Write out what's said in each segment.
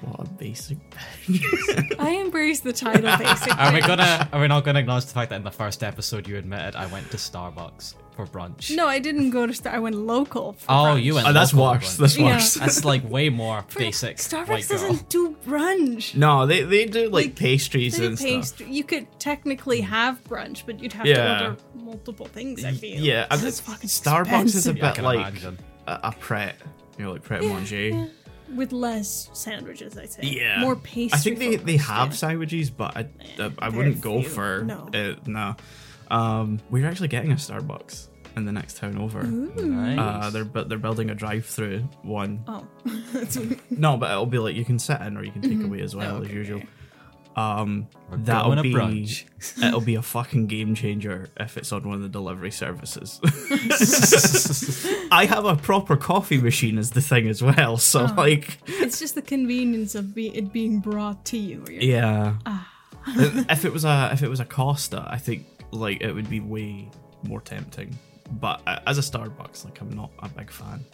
What a basic. I embrace the title basically. Are we gonna? Are we not gonna acknowledge the fact that in the first episode you admitted I went to Starbucks for brunch? No, I didn't go to Star. I went local. For Oh, brunch. you went. Oh, that's local worse. brunch. That's Yeah. worse. That's like way more For- basic. Starbucks white girl. doesn't do brunch. No, they they do like, Like, pastries They do and stuff. pastry. You could technically mm. have brunch, but you'd have Yeah. to order multiple things. I feel. Yeah, I That's it's- fucking Starbucks is a expensive. Yeah, I bit can like imagine. a, a pret. You know, like pret a manger. Yeah, with less sandwiches, I'd say. Yeah, more pastry. I think they, they have yeah. sandwiches, but I I, I wouldn't go few. for No. it. No, um, we're actually getting a Starbucks in the next town over. Nice. Uh, they're but they're building a drive-through one. Oh, No, but it'll be like you can sit in or you can take away as well Oh, as usual. Okay. Um, We're that'll be brunch. it'll be a fucking game changer if it's on one of the delivery services. I have a proper coffee machine as the thing as well, so Oh. like it's just the convenience of be- it being brought to you. yeah. Ah. if it was a if it was a Costa, I think like it would be way more tempting. But uh, as a Starbucks, like I'm not a big fan.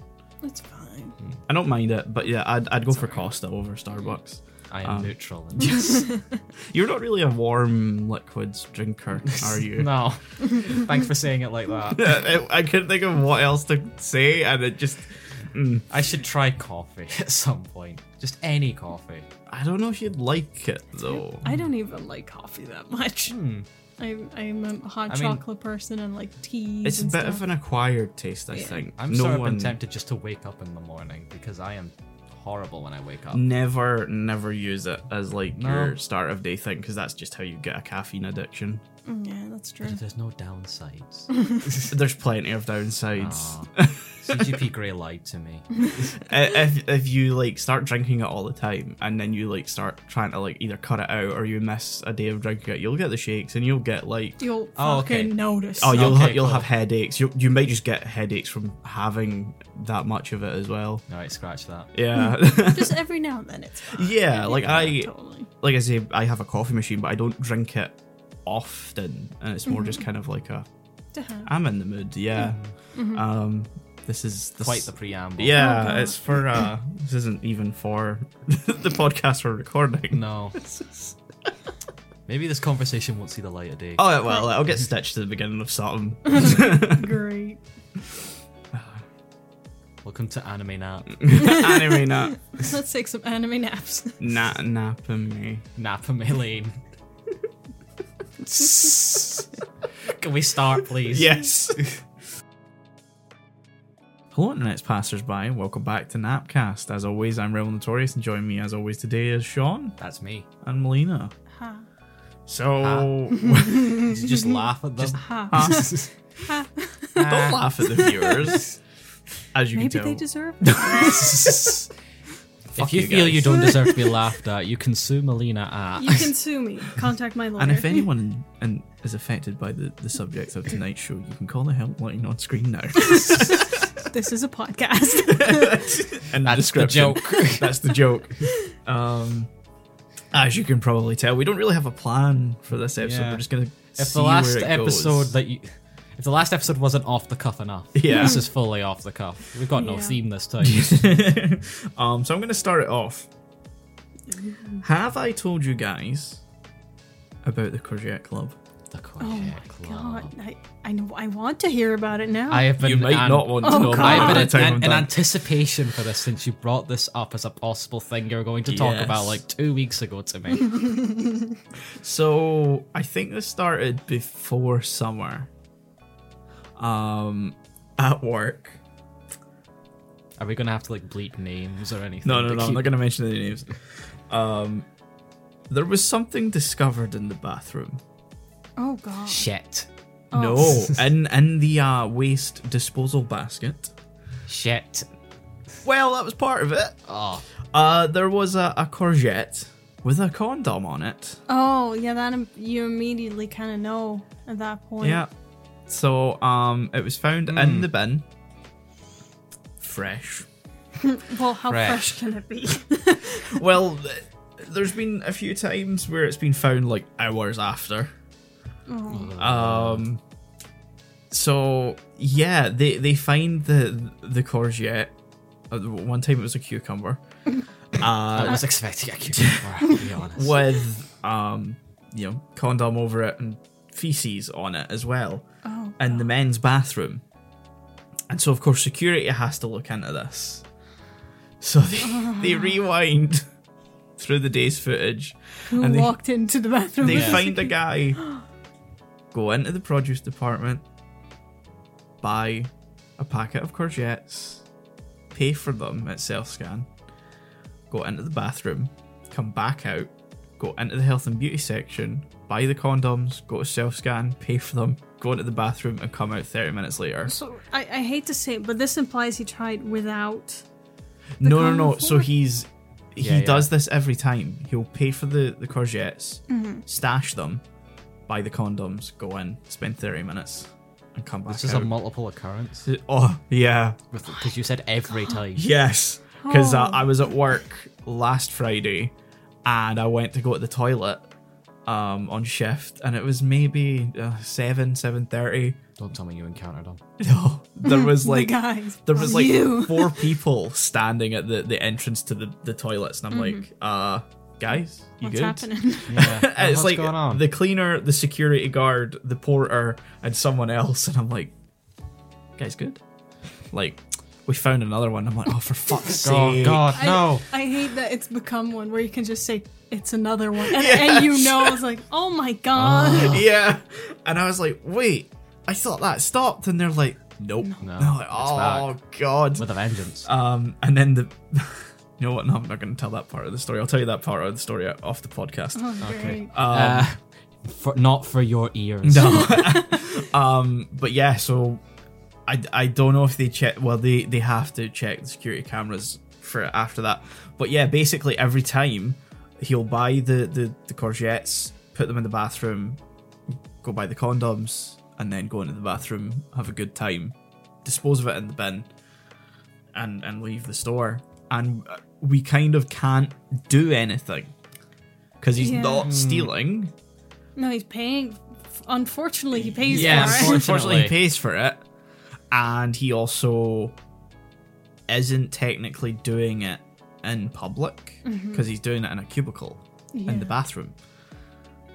It's fine. I don't mind it, but yeah, I'd, I'd go for Costa over Starbucks. I am um, neutral. In this. You're not really a warm liquids drinker, are you? no. Thanks for saying it like that. I, I couldn't think of what else to say, and it just. mm, I should try coffee at some point. Just any coffee. I don't know if you'd like it though. I don't even like coffee that much. Hmm. I'm I'm a hot I mean- chocolate person and like tea. It's a bit stuff. of an acquired taste, I Yeah. think. I'm no sort of one been tempted just to wake up in the morning because I am horrible when I wake up. never, never use it as like No. your start of day thing because that's just how you get a caffeine addiction. Mm, yeah, that's true. But There's no downsides. There's plenty of downsides. Aw. CGP Grey lied to me. if if you like start drinking it all the time and then you like start trying to like either cut it out or you miss a day of drinking it, you'll get the shakes and you'll get like You'll Oh, fucking okay. notice. oh you'll Okay, ha- you'll cool. have headaches. You you might just get headaches from having that much of it as well. Alright, scratch that. Yeah. just every now and then it's fine. yeah, like I totally. like I say I have a coffee machine but I don't drink it often and it's more just kind of like a To have. I'm in the mood. Yeah. Um this is this, Quite the preamble. Yeah, Oh, it's for uh this isn't even for the podcast we're recording. No. Maybe this conversation won't see the light of day. Oh well, I'll get stitched to the beginning of something. Great. Welcome to Anime Nap. anime nap, Let's take some anime naps. nap, napping me. Napa Lane. Can we start, please? Yes. Hello, internet's passersby. Welcome back to Napcast. As always, I'm Real Notorious, and joining me as always today is Sean That's me. and Melina. Ha. So, Did you just laugh at them? Ha. uh, don't laugh at the viewers. As you Maybe can tell, they deserve it. If you, you feel you don't deserve to be laughed at, you can sue Melina at. You can sue me. Contact my lawyer. And if anyone in, is affected by the, the subject of tonight's show, you can call the helpline on screen now. this is a podcast. and That's the joke. That's the joke. Um, as you can probably tell, we don't really have a plan for this episode. Yeah. We're just gonna. if see the last where it episode goes. that you. If the last episode wasn't off the cuff enough, Yeah. this is fully off the cuff. We've got no Yeah. theme this time. um, so I'm gonna start it off. Have I told you guys about the Courgette Club? the oh Courgette my Club. god. I, I know I want to hear about it now. I have been. you might an- not want to Oh, know. God. I've been the time in, I'm in done. anticipation for this since you brought this up as a possible thing you were going to talk Yes. about like two weeks ago to me. So I think this started before summer. Um, at work. Are we gonna have to like bleep names or anything? No, no, to no. I'm not gonna mention any names. Um, there was something discovered in the bathroom. oh god. Shit. Oh. No, in in the uh, waste disposal basket. Shit. Well, that was part of it. Oh, Uh, there was a, a courgette with a condom on it. Oh, yeah, that im- you immediately kind of know at that point. Yeah. So, um, it was found Hmm. in the bin. Fresh. Well, how fresh, Fresh. can it be? well, there's been a few times where it's been found like hours after. oh. Um. So yeah, they they find the the courgette. Uh, one time it was a cucumber, I was expecting a cucumber, to be honest. with um, you know, condom over it and feces on it as well, Oh. in the men's bathroom. And so, of course, security has to look into this. So they, they rewind through the day's footage. Who and they- walked into the bathroom? They find a guy, go into the produce department, buy a packet of courgettes, pay for them at self scan, go into the bathroom, come back out, go into the health and beauty section, buy the condoms, go to self scan, pay for them, go into the bathroom, and come out 30 minutes later. So I, I hate to say it, but this implies he tried without. the No, no, no. condom So he's. He Yeah, yeah. does this every time. He'll pay for the, the courgettes, Mm-hmm. stash them, buy the condoms, go in, spend 30 minutes, and come back This is a multiple occurrence. Oh yeah, Because you said every time. yes. Because uh, Oh. I was at work last Friday, and I went to go to the toilet um, on shift, and it was maybe uh, seven, seven thirty. Don't tell me you encountered them. No, there was The like guys. there was like You. four people standing at the, the entrance to the, the toilets, and I'm like, uh, guys, you Mm-hmm. What's good? happening? Yeah. It's what's like going on? the cleaner, the security guard, the porter, and someone else, and I'm like, guys, good. Like, we found another one. I'm like, oh, for fuck's sake. Oh sake! God, I- no! I, hate that it's become one where you can just say it's another one, and, and you know it's like, oh my god. Yeah, and I was like, wait, I thought that stopped, and they're like, nope. No, And like, oh god. With a vengeance. Um, and then the. You know what? No, I'm not going to tell that part of the story. I'll tell you that part of the story off the podcast. Oh, Okay. Um, uh, for, not for your ears. No. um, but yeah, so I, I don't know if they check. Well, they they have to check the security cameras for after that. But yeah, basically every time he'll buy the the the courgettes, put them in the bathroom, go buy the condoms, and then go into the bathroom, have a good time, dispose of it in the bin, and and leave the store. And we kind of can't do anything because he's Yeah. not hmm. stealing. No, he's paying. Unfortunately, he pays Yeah, for it. unfortunately. unfortunately, he pays for it, and he also isn't technically doing it in public mm-hmm. because he's doing it in a cubicle in the bathroom.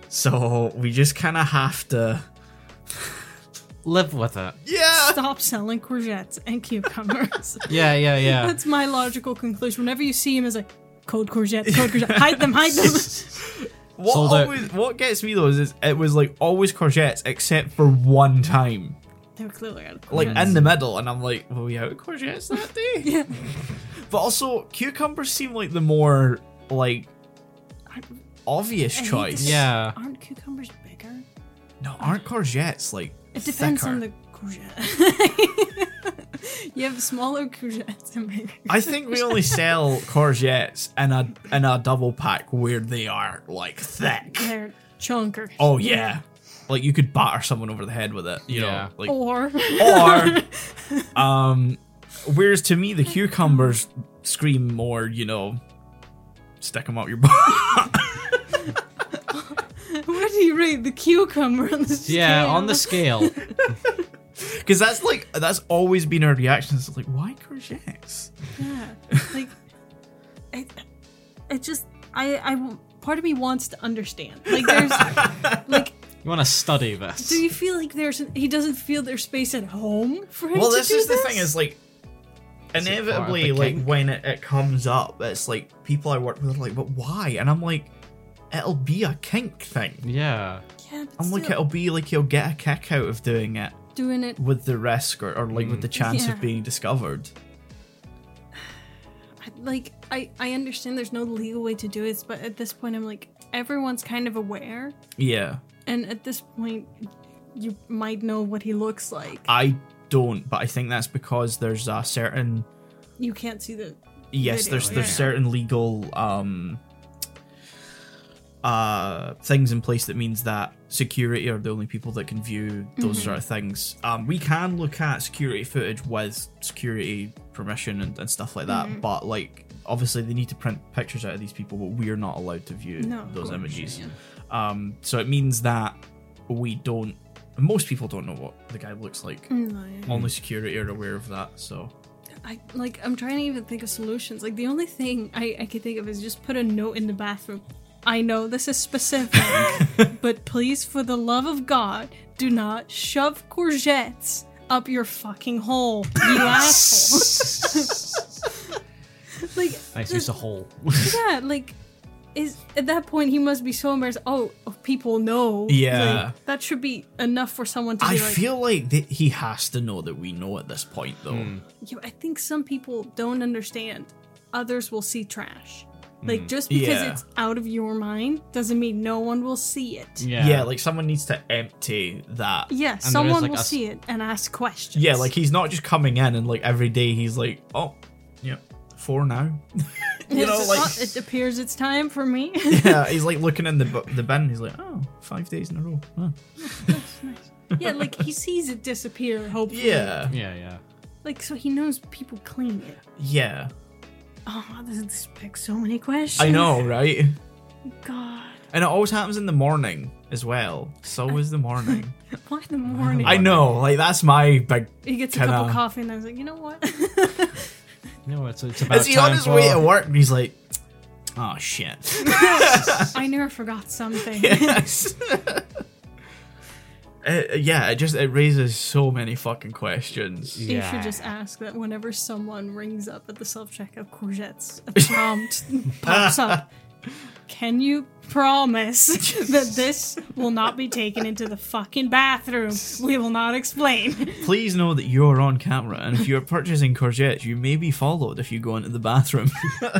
So we just kind of have to, Live with it. yeah, Stop selling courgettes and cucumbers. Yeah, yeah, yeah. That's my logical conclusion. Whenever you see him, it's like code courgette, code courgette. hide them, hide them. What Sold out. always, what gets me though is, is it was like always courgettes except for one time, They were clearly out of like courgettes. in the middle, and I'm like, were we out of courgettes that day? Yeah. But also, cucumbers seem like the more like obvious I hate choice. say- Yeah. Aren't cucumbers bigger? No, aren't courgettes like? It depends thicker? on the courgette. you have smaller courgettes and bigger. I think we only sell courgettes in a in a double pack where they are like thick. They're chunker. Oh yeah, like you could batter someone over the head with it. You Yeah. know, like Or or um, whereas to me the cucumbers scream more. You know, stick them up your butt. where do you rate the cucumber on the scale? Yeah, on the scale. Because that's like that's always been our reaction. It's like why courgettes? Yeah, like it, it just I I part of me wants to understand. Like there's like You want to study this? do you feel like there's he doesn't feel there's space at home for him Well, to this do is the thing is like Is it part of inevitably the like kink? when it, it comes up, it's like people I work with are like, but why? And I'm like, it'll be a kink thing. Yeah. yeah, but I'm like, still, it'll be like you'll get a kick out of doing it doing it. with the risk or, or like with the mm. chance Yeah. of being discovered. I- Like I I understand there's no legal way to do it, but at this point I'm like everyone's kind of aware, Yeah, and at this point you might know what he looks like. I don't, but I think that's because there's a certain You can't see the yes, Video, there's there's yeah. certain legal um uh things in place that means that security are the only people that can view those Mm-hmm. sort of things. Um we can look at security footage with security permission and, and stuff like that, Mm-hmm. but like obviously they need to print pictures out of these people, but we're not allowed to view No, those images. yeah. Um so it means that we don't most people don't know what the guy looks like. No. Only security are aware of that, so I like I'm trying to even think of solutions. Like the only thing I, I can think of is just put a note in the bathroom. I know this is specific, but please, for the love of God, do not shove courgettes up your fucking hole, you asshole. like Nice use a hole. yeah, like is at that point he must be so embarrassed. Oh, people know. Yeah. Like, that should be enough for someone to I like. feel like th- he has to know that we know at this point, though. Hmm. Yeah, I think some people don't understand. Others will see trash. Like just because Mm. Yeah. it's out of your mind doesn't mean no one will see it. Yeah. Yeah. like someone needs to empty that. Yeah, there someone is, like, will a s- see it and ask questions. Yeah, like he's not just coming in and like every day he's like, oh, yeah, four now. you It's know, just, like "Oh, it appears it's time for me. yeah, he's like looking in the bu- the bin. He's like, oh, five days in a row. Huh. yeah, like he sees it disappear. Hopefully, Yeah, Yeah, yeah. like so he knows people clean it. yeah. Oh, this, this begs so many questions. I know, right? God, And it always happens in the morning as well. So is the morning. why the morning? I know, like that's my big. He gets a Kinda- cup of coffee and I was like, you know what? No, it's, it's about Is he time on his for... way to work? And he's like, oh shit. I never forgot something. yes. Uh, yeah, it just it raises so many fucking questions. You Yeah. should just ask that whenever someone rings up at the self checkout courgettes, a prompt pops up. Can you promise that this will not be taken into the fucking bathroom? We will not explain. Please know that you're on camera, and if you're purchasing courgettes, you may be followed if you go into the bathroom.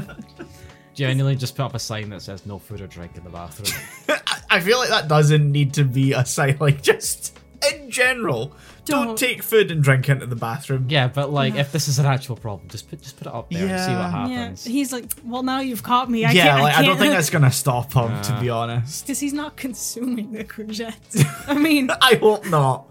Genuinely just put up a sign that says no food or drink in the bathroom. I- I feel like that doesn't need to be a sign, like just in general. Don't, Don't. take food and drink into the bathroom. yeah, but like if this is an actual problem, just put just put it up there and see Yeah. what Yeah, happens. he's like, well, now you've caught me. I yeah, can't. like I, I, don't think that's gonna stop him, to be honest. because he's not consuming the courgettes. I mean, I hope not.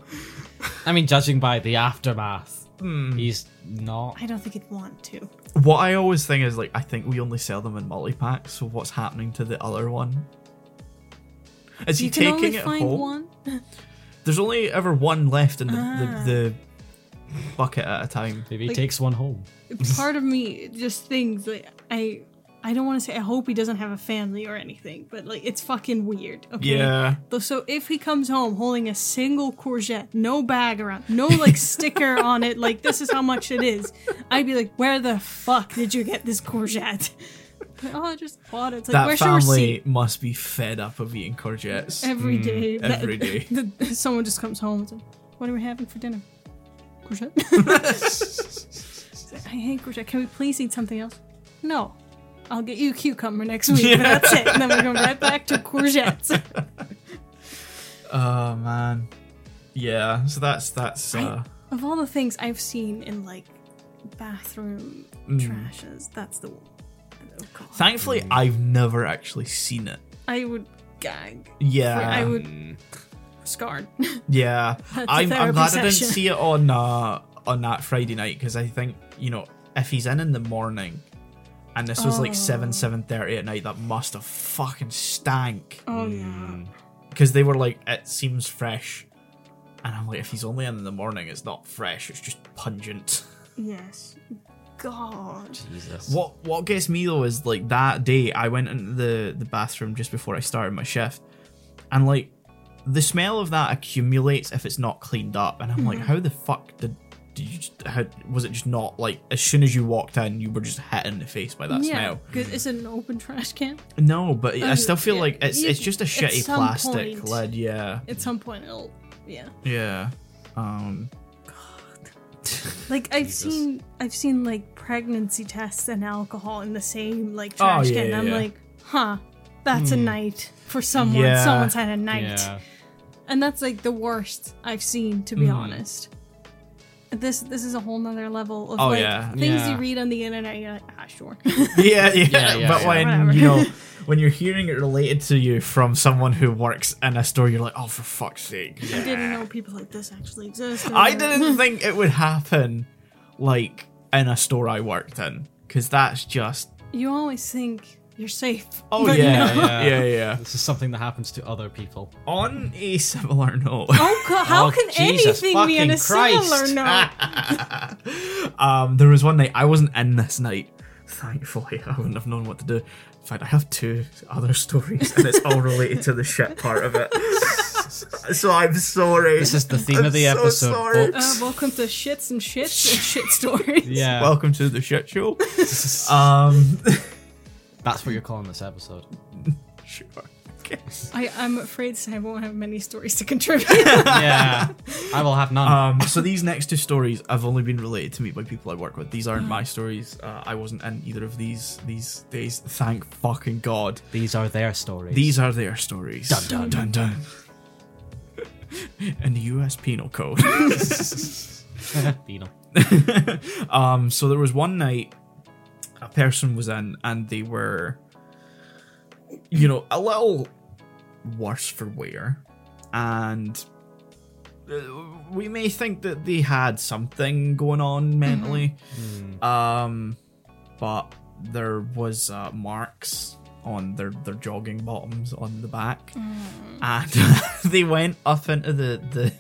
I mean, judging by the aftermath, Hmm. he's not. I don't think he'd want to. What I always think is like I think we only sell them in multi packs. So what's happening to the other one? Is he You can taking only it find home? one. There's only ever one left in the, Ah. the, the bucket at a time. Maybe he Like- takes one home. part of me just thinks like I I don't want to say I hope he doesn't have a family or anything, but like it's fucking weird. Okay. Yeah. So if he comes home holding a single courgette, no bag around, no like sticker on it, like this is how much it is, I'd be like, where the fuck did you get this courgette? Like, oh, I just bought it. It's like, That where's your family must be fed up of eating courgettes. Every day. That- every day. the- someone just comes home and says, what are we having for dinner? Courgette? I hate courgette. Can we please eat something else? No. I'll get you a cucumber next week. but That's it. And then we're going right back to courgettes. Oh man. Yeah. So that's that's uh Of all the things I've seen in like bathroom Mm. trashes, that's the one. Oh God. thankfully I've never actually seen it. I would gag. Yeah. I would Mm. scarred. Yeah, That's a I'm, I'm therapy glad I didn't see it on uh, on that Friday night because I think you know if he's in in the morning, and this was like 7 7.30 at night, that must have fucking stank Oh Mm. yeah. because they were like it seems fresh, and I'm like if he's only in in the morning, it's not fresh, it's just pungent. Yes. God. Jesus. What what gets me though is like that day I went into the the bathroom just before I started my shift, and like the smell of that accumulates if it's not cleaned up, and I'm like, how the fuck did did you just, how was it just not like as soon as you walked in you were just hit in the face by that yeah. smell? Because is it an open trash can? No, but I Uh, still feel yeah, like it's you- it's just a shitty plastic point- lid. Yeah, At some point it'll yeah. yeah. Um, Like I've Jesus. seen I've seen like pregnancy tests and alcohol in the same like Oh, trash yeah, can. and I'm yeah. like, huh, that's a night for someone. Yeah. Someone's had a night. Yeah. And that's like the worst I've seen, to be Mhm. honest. This this is a whole nother level of Oh, like yeah. things Yeah. you read on the internet. You're like, ah, sure. yeah, yeah, Yeah, yeah, but yeah. when you know when you're hearing it related to you from someone who works in a store, you're like, oh, for fuck's sake. I didn't know people like this actually existed. I didn't think it would happen like in a store I worked in because that's just You always think you're safe. Oh But yeah, no. yeah. yeah, yeah. This is something that happens to other people. On a similar note, Oh god, how Oh, can Jesus anything be in a fucking similar Christ. note? um, there was one night I wasn't in this night. Thankfully, I wouldn't have known what to do. In fact, I have two other stories, and it's all related to the shit part of it. so I'm sorry. This is the theme I'm of the so episode, sorry. Uh, welcome to shits and shits and shit stories. Yeah, Welcome to the shit show. um, that's what you're calling this episode. sure. Okay. I, I'm afraid to say I won't have many stories to contribute. Yeah, I will have none. Um, so these next two stories have only been related to me by people I work with. These aren't my stories. Uh, I wasn't in either of these these days. Thank fucking god. These are their stories. These are their stories. Dun, dun. dun dun. In the U.S. Penal Code. Penal. um, so there was one night a person was in, and they were, you know, a little worse for wear, and uh, we may think that they had something going on mentally, um, but there was uh, marks on their their jogging bottoms on the back, and they went up into the the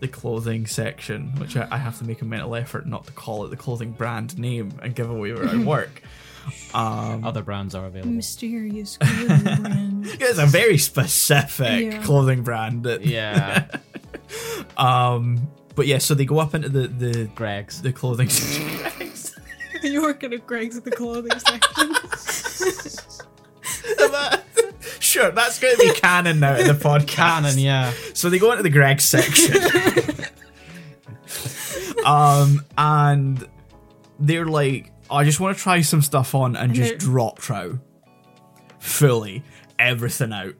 the clothing section, which I, I have to make a mental effort not to call it the clothing brand name and give away where I work. Um, Other brands are available. Mysterious clothing brand. it's a very specific Yeah. clothing brand. That, Yeah, Um, but yeah, so they go up into the the Greggs. the clothing section. you work at a Greggs at the clothing section. sure, that's going to be canon now in the podcast. Canon, yeah. So they go into the Greg section. um, and they're like, I just want to try some stuff on and just they're- drop trow. Fully. Everything out.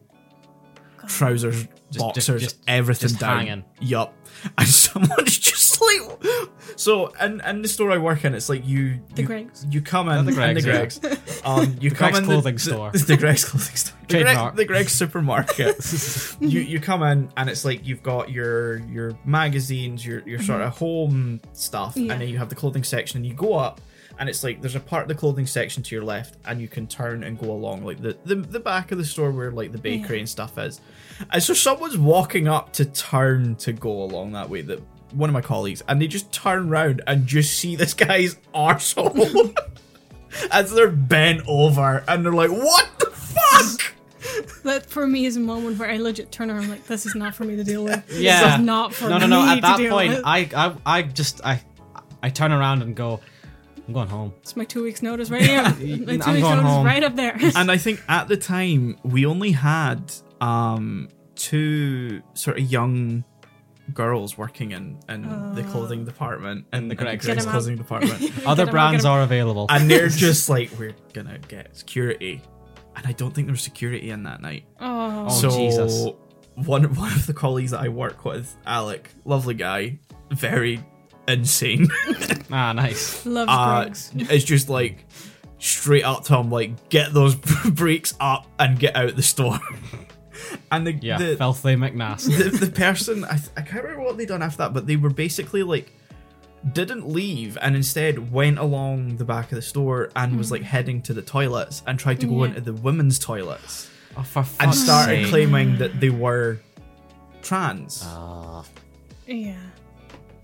Trousers, boxers, just- everything just down. hanging. Yup. And someone's just like so in, in the store I work in, it's like you The you, Greggs. you come in the in the Greggs, Greggs. Um you come Greggs in the- clothing the, store. The, Greggs clothing store. The, Greg, Trademark. the Greggs supermarket you you come in and it's like you've got your your magazines, your your sort of home stuff, Yeah. and then you have the clothing section, and you go up, and it's like there's a part of the clothing section to your left, and you can turn and go along like the the, the back of the store where like the bakery Yeah. and stuff is, and so someone's walking up to turn to go along that way. That one of my colleagues, and they just turn round and just see this guy's arsehole as they're bent over, and they're like, "What the fuck?" That for me is a moment where I legit turn around like this is not for me to deal with. Yeah. This is not for me no, no, me no. At that point, with. I, I, I just, I, I turn around and go, I'm going home. it's my two weeks notice right here. my 2 I'm weeks notice home. right up there. and I think at the time we only had um two sort of young girls working in in the clothing department and the Greggs. Greggs Get 'em out. clothing department Other Get 'em out, brands are available. and they're just like we're gonna get security and I don't think there was security in that night oh, Oh, so Jesus. one one of the colleagues that I work with Alec lovely guy very insane ah, nice. Love uh, Greggs. it's just like straight up to him, like get those brakes up and get out the store. and the Yeah, the, filthy McNass. the, the person I, I can't remember what they done after that, but they were basically like didn't leave and instead went along the back of the store and was like heading to the toilets and tried to go Yeah. into the women's toilets oh, for and started sake. claiming that they were trans. Ah. yeah.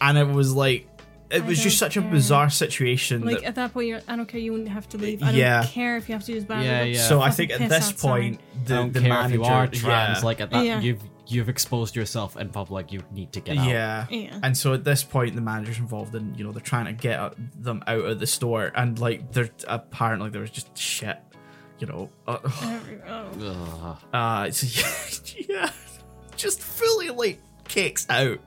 And it was like it I was just don't such a bizarre situation Like that at that point, you're, I don't care. You wouldn't have to leave. I don't Yeah. care if you have to use bathroom. Yeah, yeah. So I think at this outside. point, the, I don't the care manager, if you are trans. yeah, Like at that, Yeah. you've you've exposed yourself in public. You need to get out. yeah. Yeah. And so at this point, the manager's involved, and you know they're trying to get them out of the store, and like they're apparently there was just shit, you know. Uh, Oh. Ugh. uh yeah, just fully like cakes out,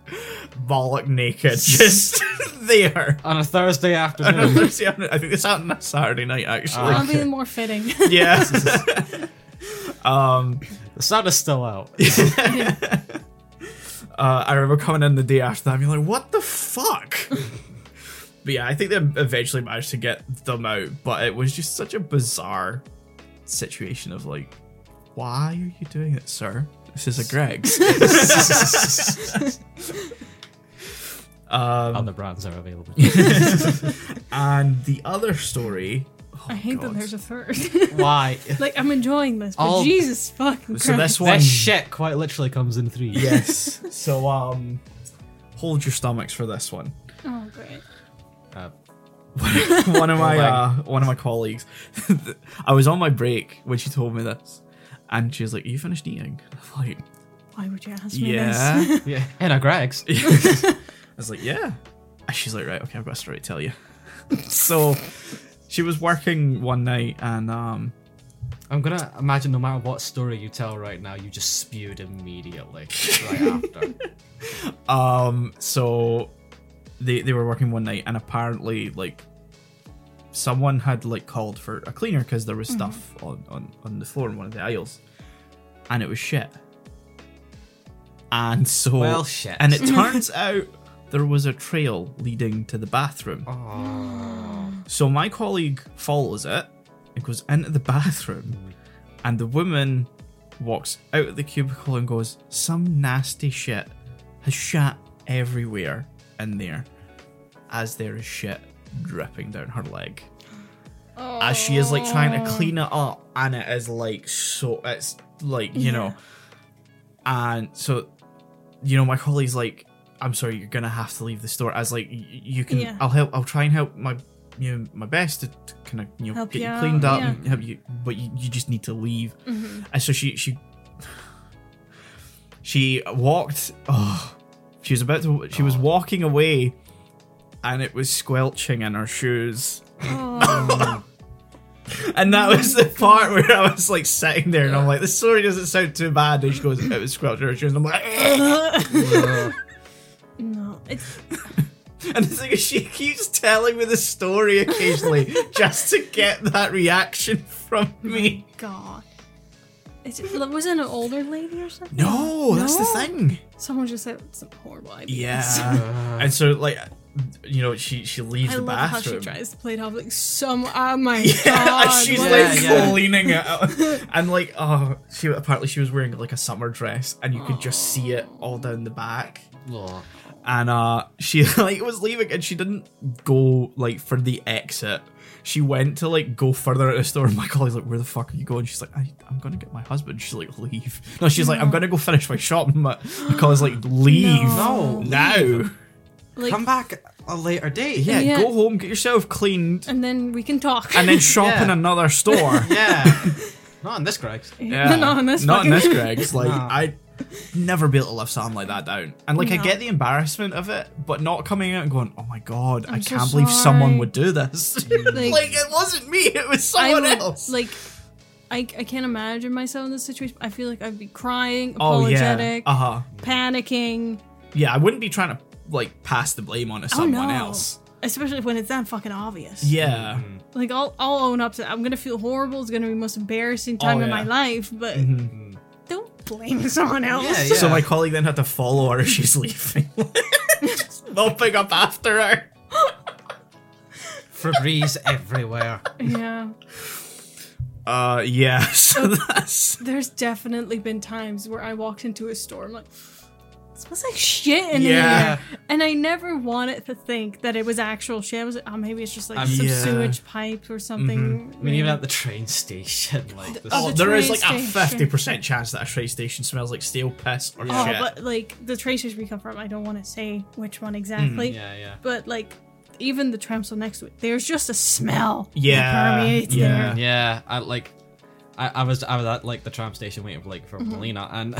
bollock naked, just there. On a Thursday I afternoon. I think this happened on a Saturday night, actually. That'll be more fitting. yeah. um. the sun is still out. Uh, I remember coming in the day after that and being like, what the fuck? but yeah, I think they eventually managed to get them out, but it was just such a bizarre situation of like, why are you doing it, sir? This is a Greggs. um, Other brands are available. and the other story, I hate that God. there's a third. Why? like I'm enjoying this, but All- Jesus fucking Christ. So this one, That shit quite literally comes in three. yes. So um, hold your stomachs for this one. Oh great. Uh, one of my my. uh, one of my colleagues. I was on my break when she told me this, and she was like, "You finished eating?" I'm like, Why would you ask me this? "Yeah." yeah. And a Greggs. I was like, "Yeah." And she's like, "Right, okay, I've got a story to tell you." so, she was working one night, and um, I'm gonna imagine no matter what story you tell right now, you just spewed immediately right after. um, so they they were working one night, and apparently, like, someone had like called for a cleaner because there was stuff on, on on the floor in one of the aisles, and it was shit. And so, Well, shit. And it turns out there was a trail leading to the bathroom. Oh. So my colleague follows it and goes into the bathroom, and the woman walks out of the cubicle and goes, Some nasty shit has shat everywhere in there, as there is shit dripping down her leg. As she is like trying to clean it up, and it is like so, it's like, you know, and so, you know, my colleague's like, I'm sorry, you're gonna have to leave the store. As like, you can, Yeah. I'll help, I'll try and help my, you know, my best to, to kind of, you know, Help get you you out, cleaned up yeah. and help you, but you, you just need to leave. Mm-hmm. And so she, she, she walked. Oh, she was about to. She was oh. walking away, and it was squelching in her shoes. Oh, And that was the part where I was like sitting there, and I'm like, "The story doesn't sound too bad." And she goes, "It was her and I'm like, no, it's and thing is, she keeps telling me the story occasionally just to get that reaction from oh me. God. It's, was it an older lady or something? No, that's the No? thing. Someone just said some horrible ideas. Yeah, and so like, you know, she she leaves I the love how bathroom. she tries to play it off like some. Oh my Yeah, god! she's what- like Yeah, yeah. leaning it, and like, oh, she apparently she was wearing like a summer dress, and you could just see it all down the back. Ugh. And uh, she like was leaving, and she didn't go like for the exit. She went to like go further out the store. And my colleague's like, "Where the fuck are you going?" She's like, I, "I'm gonna get my husband." She's like, "Leave." No, she's like, "I'm gonna go finish my shopping." My, my colleague's like, "Leave No. now." Like, Come back a later date. Yeah, Yeah. go home, get yourself cleaned, and then we can talk. and then shop in Yeah. another store. Yeah. Not in this Greggs. Yeah, not in this. Not in fucking- this, Greggs. Like No. I never be able to live something like that down. And like I No. get the embarrassment of it, but not coming out and going, "Oh my god, I I'm so can't believe someone sorry." would do this." Like- like, it wasn't me; it was I someone would, else. Like, I, I can't imagine myself in this situation. I feel like I'd be crying, oh yeah, apologetic, uh huh. panicking. Yeah, I wouldn't be trying to like pass the blame onto someone oh no! else. Especially when it's that fucking obvious. Yeah, Like I'll I'll own up to that. I'm gonna feel horrible. It's gonna be the most embarrassing time Oh, in yeah. my life. But Mhm. don't blame someone else. Yeah, yeah. So my colleague then had to follow her as she's leaving, Just mopping up after her. Febreze everywhere. yeah. Uh, yeah. So that's There's definitely been times where I walked into a store. I'm like, it smells like shit in Yeah. here, and I never wanted to think that it was actual shit. I was like, oh, maybe it's just like Um, some yeah. sewage pipes or something. I mean, even at the train station, like this. Oh, Oh, the there is train like a fifty percent chance that a train station smells like stale piss or Oh, shit. Oh, but like the train station we come from, I don't want to say which one mm, exactly. yeah, yeah. But like, even the tram stop next to it, there's just a smell Yeah, that permeates yeah. there. Yeah, I like. I, I was I was at like the tram station waiting for like for mm-hmm. Melina, and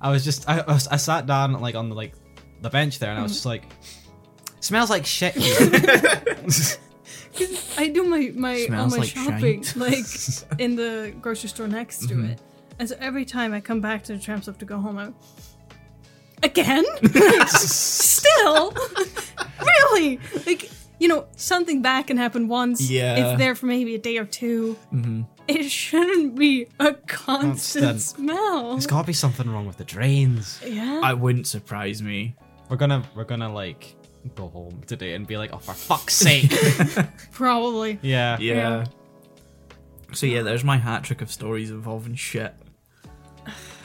I was just I, I, was, I sat down like on the like the bench there, and I was just like, smells like shit. Here. I do my my all Smells my like shopping shite. like in the grocery store next to Mm-hmm. it, and so every time I come back to the tram stop to go home, I'm again, still, really, like you know, something bad can happen once. Yeah. it's there for maybe a day or 2 Mhm. It shouldn't be a constant, Constant. smell. There's gotta be something wrong with the drains. yeah, I wouldn't surprise me. We're gonna we're gonna like go home today and be like, oh for fuck's sake. probably. yeah. Yeah. Yeah. So yeah, there's my hat trick of stories involving shit.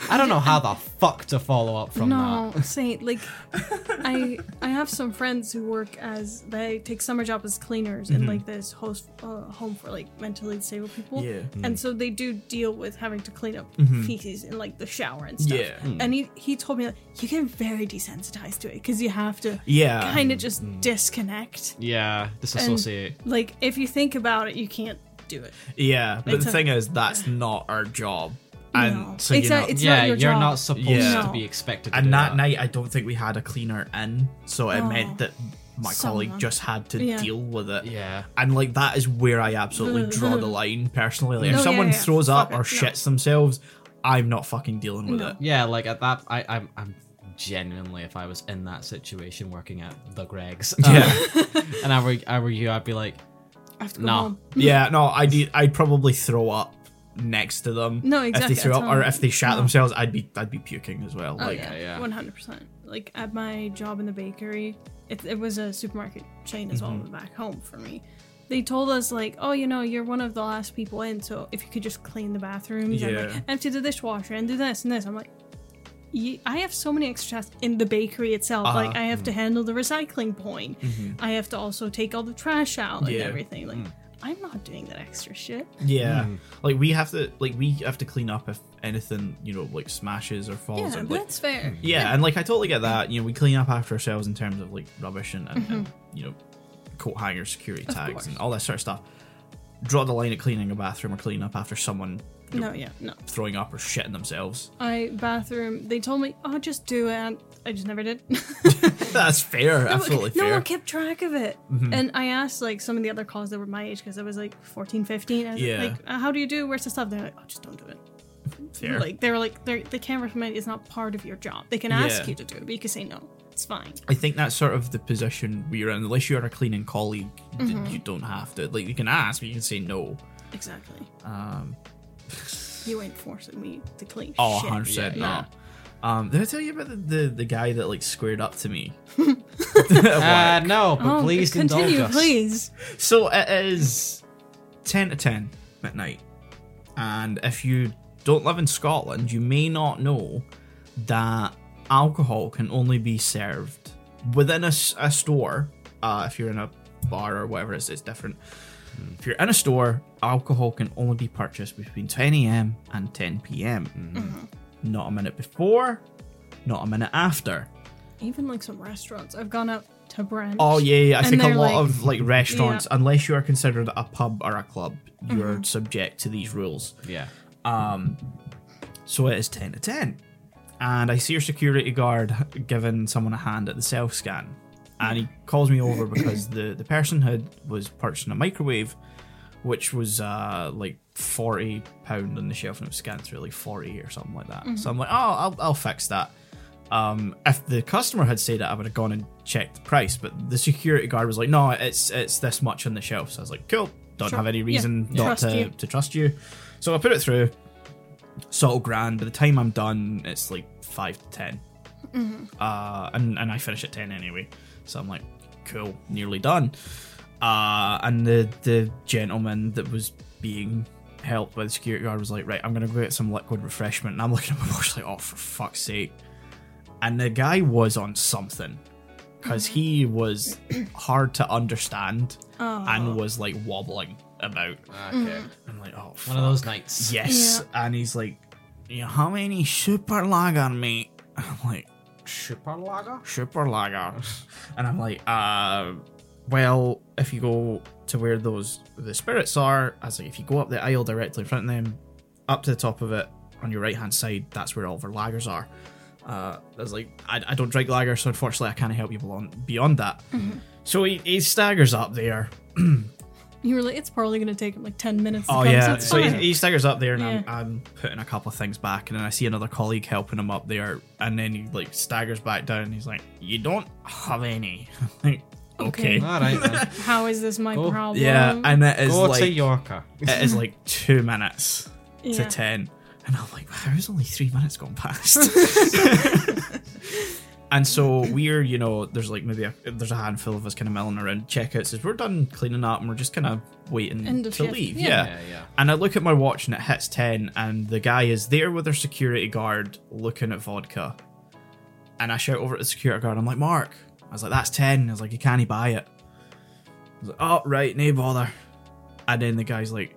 I don't know how the fuck to follow up from that. no, that. Saint. Like, I I have some friends who work as they take summer job as cleaners in mm-hmm. like this host uh, home for like mentally disabled people. Yeah. and mm. so they do deal with having to clean up mm-hmm. feces in like the shower and stuff. Yeah. Mm. and he he told me that you get very desensitized to it because you have to Yeah. kind of mm. just disconnect. Yeah, disassociate. Like if you think about it, you can't do it. Yeah, but It's the a- thing is, that's not our job. And No. so It's you a- know, it's yeah, not your you're job. not supposed Yeah. to be expected to and do that, that. night, I don't think we had a cleaner in, so it Oh. meant that my colleague just had to Yeah. deal with it. Yeah. And like that is where I absolutely draw the line personally. Like if No, yeah, someone yeah. throws up Fuck or it, no. shits themselves, I'm not fucking dealing with No. it. Yeah, like at that, I, I'm, I'm genuinely, if I was in that situation working at the Greggs, uh, Yeah. and I were, I were you, I'd be like, I have to go No. home. yeah, no, I'd I'd probably throw up next to them. No, If exactly, they threw up or if they shat no. themselves, I'd be I'd be puking as well. Oh like yeah, yeah. one hundred percent. Like at my job in the bakery, it, it was a supermarket chain as Mm-hmm. well back home for me. They told us like, oh, you know, you're one of the last people in, so if you could just clean the bathrooms and Yeah. like empty the dishwasher and do this and this, I'm like, "Ye- I have so many extra tasks in the bakery itself. Uh-huh. Like I have to handle the recycling point. I have to also take all the trash out and Mm-hmm. Everything. Like I'm not doing that extra shit. Yeah, hmm. like we have to like we have to clean up if anything you know like smashes or falls. Yeah, or, like, that's fair. Hmm. yeah, and like I totally get that. You know, we clean up after ourselves in terms of like rubbish and, and, and mm-hmm. you know coat hangers, security tags, course. and all that sort of stuff. Draw the line at cleaning a bathroom or cleaning up after someone you know, No, yeah, no. throwing up or shitting themselves. I bathroom. They told me, oh, just do it. And I just never did. That's fair, absolutely no fair. Mm-hmm. one kept track of it. And I asked like some of the other calls that were my age because I was like 14, 15. I was Yeah. like, how do you do? Where's the stuff? They're like, oh, just don't do it. fair. Like they were like, they're, they can't recommend. It's not part of your job. They can ask Yeah. you to do it, but you can say no. It's fine. I think that's sort of the position we're in. Unless you're a cleaning colleague, Mm-hmm. you don't have to. Like you can ask, but you can say no. Exactly. Um, You ain't forcing me to clean. Oh, shit. 100 percent Yeah, not. Um, did I tell you about the, the, the guy that like squared up to me? uh, no, but Oh, please continue, indulge us. please. So it is ten to ten at night, and if you don't live in Scotland, you may not know that alcohol can only be served within a, a store. Uh, if you're in a bar or whatever, it's, it's different. If you're in a store, alcohol can only be purchased between 10 a.m. and 10 p.m. Not a minute before, not a minute after. Even like some restaurants, I've gone out to brunch. Oh yeah, yeah. I think a lot like- of like restaurants, unless you are considered a pub or a club, you're subject to these rules. Yeah. Um. So it is ten to ten, and I see your security guard giving someone a hand at the self scan, and he calls me over because the the person had was purchasing a microwave, which was uh like forty pound on the shelf, and it was scanned through like forty or something like that. So I'm like, oh, I'll I'll fix that. Um, if the customer had said it, I would have gone and checked the price, but the security guard was like, "No, it's it's this much on the shelf." So I was like, "Cool, don't Sure. have any Yeah. reason not Trust to, you. to trust you." So I put it through. It's all grand. By the time I'm done, it's like five to 10 Mm-hmm. uh, and and I finish at ten anyway. So I'm like, "Cool, nearly done." Uh, and the the gentleman that was being helped by the security guard was like, "Right, I'm gonna go get some liquid refreshment." And I'm looking at my watch like, "Oh, for fuck's sake!" and the guy was on something because he was hard to understand and was like wobbling about. Okay. I'm like, oh, One of those nights. yes. And he's like, yeah, how many super lager, mate? And I'm like, Super lager? super lager, and I'm like, uh, well, if you go to where those the spirits are, as like, if you go up the aisle directly in front of them, up to the top of it on your right hand side, that's where all of our lagers are. Uh, I was like, I, I don't drink lager, so unfortunately, I can't help you beyond, beyond that. So he, he staggers up there. You were like, it's probably gonna take him like ten minutes. To Oh come, yeah, so, it's so he, he staggers up there, and Yeah. I'm, I'm putting a couple of things back, and then I see another colleague helping him up there, and then he like staggers back down. And he's like, "You don't have any." Like, okay, Okay. All right. then. How is this my Go- problem? yeah, and it is Go like to Yorker. it is like two minutes to Yeah. ten, and I'm like, "How's only three minutes gone past?" And so we're, you know, there's like maybe a, there's a handful of us kind of milling around checkouts as we're done cleaning up and we're just kind of waiting End of to shift. leave. Yeah. Yeah. Yeah, yeah. And I look at my watch and it hits 10 and the guy is there with their security guard looking at vodka. And I shout over at the security guard, I'm like, Mark. I was like, that's 10. I was like, you can't buy it. I was like, oh, right, no bother. And then the guy's like,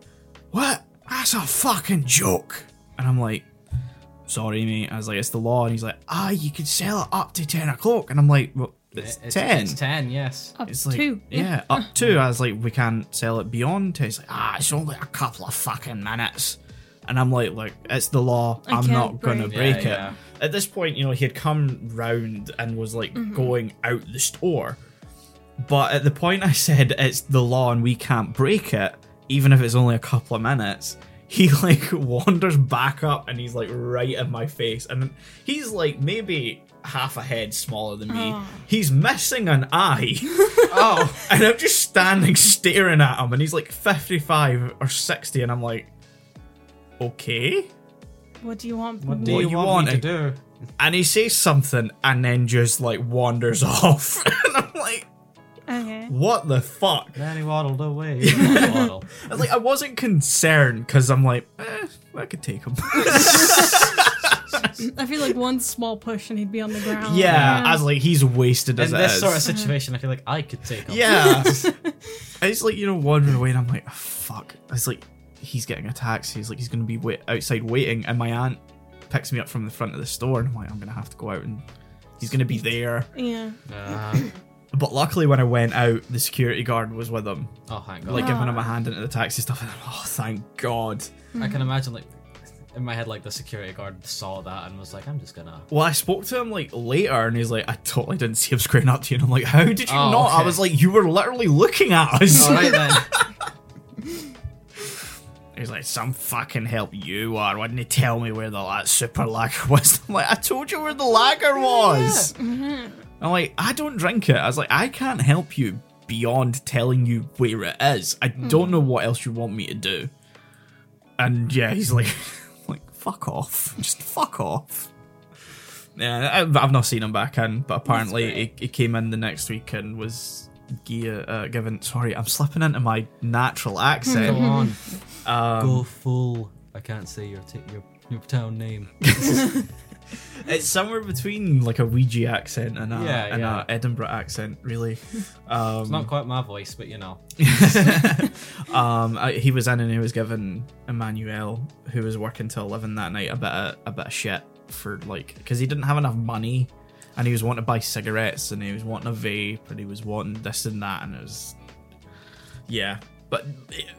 what? That's a fucking joke. And I'm like, sorry, mate. I was like, it's the law. And he's like, ah, you could sell it up to 10 o'clock. And I'm like, well, it's, It's 10. It's ten. Yes. Up It's like, two. yeah, up to. I was like, we can't sell it beyond two. He's like, ah, it's only a couple of fucking minutes. And I'm like, like, it's the law. I I'm can't gonna break break it. it. Yeah, At this point, you know, he had come round and was like Mm-hmm. going out the store. But at the point I said it's the law and we can't break it, even if it's only a couple of minutes, he like wanders back up and he's like right in my face. And he's like maybe half a head smaller than me. Oh. He's missing an eye. Oh. And I'm just standing staring at him, and he's like 55 or 60, and I'm like, okay. What do you want? What do me? What you you want me to do? And he says something, and then just like wanders off. and I'm like, Okay. what the fuck? Then he waddled away. Waddle. I was like, I wasn't concerned because I'm like, eh, I could take him. I feel like one small push and he'd be on the ground. yeah, I was like, he's wasted as In this is. sort of situation, I feel like I could take him. Yeah. I was like, you know, wandering away, and I'm like, oh, fuck. I was like, he's getting a taxi. He's like, he's going to be wait- outside waiting. And my aunt picks me up from the front of the store, and I'm like, I'm going to have to go out and he's going to be there. yeah. Uh, But luckily, when I went out, the security guard was with him, oh, thank God. like giving him a hand into the taxi stuff. And I'm, oh, thank God. I can imagine, like, in my head, like, the security guard saw that and was like, I'm just gonna. Well, I spoke to him like later, and he's like, I totally didn't see him screaming up to you. And I'm like, how did you Oh, not? I was like, you were literally looking at us. Alright then. He's like, some fucking help you are. Why didn't he tell me where the la- super lager was? I'm like, I told you where the lager was. I'm like, I don't drink it. I was like, I can't help you beyond telling you where it is. I don't know what else you want me to do. And yeah, he's like, like fuck off. Just fuck off. Yeah, I've, not seen him back in, but apparently he, he came in the next week and was gi- uh, given. Sorry, I'm slipping into my natural accent. Go. Um, Go full. I can't say your t- your your town name. It's somewhere between like a Weegie accent and a, Yeah, and yeah. a Edinburgh accent, really. Um, It's not quite my voice, but you know. um, I, he was in and he was given Emmanuel, who was working till eleven that night, a bit of, a bit of shit for like because he didn't have enough money, and he was wanting to buy cigarettes, and he was wanting a vape, and he was wanting this and that, and it was yeah. But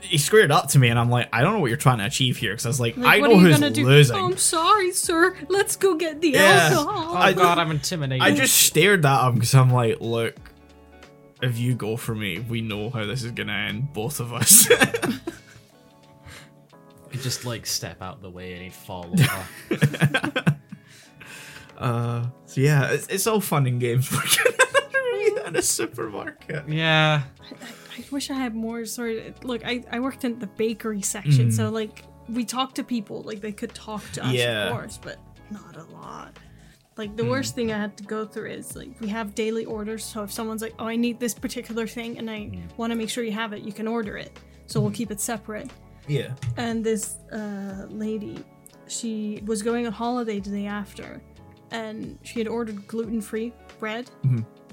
he squared up to me, and I'm like, I don't know what you're trying to achieve here, because I was like, Like, I what know are you who's gonna do? losing. Oh, I'm sorry, sir. Let's go get the Yeah. alcohol. Oh I- god, I'm intimidated. I just stared at him because I'm like, look, if you go for me, we know how this is gonna end, both of us. He'd just like step out the way and he'd fall over. uh, so yeah, it's, it's all fun and games working in a supermarket. yeah. I wish I had more sort of look. I, I worked in the bakery section, Mm. so like we talked to people, like they could talk to us, Yeah. of course, but not a lot. Like Mm. the worst thing I had to go through is like we have daily orders, so if someone's like, "Oh, I need this particular thing," and I Mm. want to make sure you have it, you can order it. So we'll keep it separate. Yeah. And this uh, lady, she was going on holiday the day after, and she had ordered gluten free bread,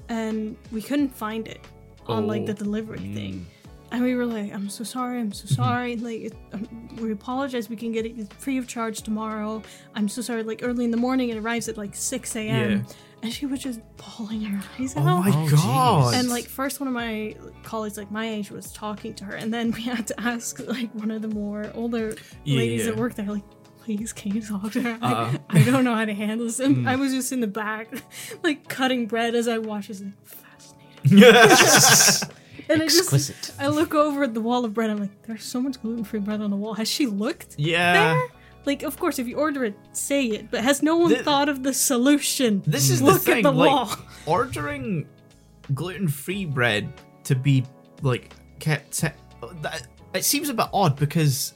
and we couldn't find it on like the Oh. delivery thing. Mm. And we were like, I'm so sorry, I'm so mm-hmm. sorry. Like, it, um, we apologize. We can get it free of charge tomorrow. I'm so sorry. Like, early in the morning, it arrives at like 6 a.m. Yeah. And she was just bawling her eyes Oh out. my Oh, god. And like first one of my colleagues like my age was talking to her and then we had to ask like one of the more older Yeah, ladies yeah. that work there like please can you talk to her Uh-uh. I, uh-huh. I don't know how to handle this and mm. I was just in the back like cutting bread as I watched this like fascinating and I just Exquisite. I look over at the wall of bread I'm like there's so much gluten-free bread on the wall has she looked yeah. there like of course if you order it say it but has no one Th- thought of the solution This is look the thing. at the like, wall ordering gluten-free bread to be like kept. Se- that, it seems a bit odd because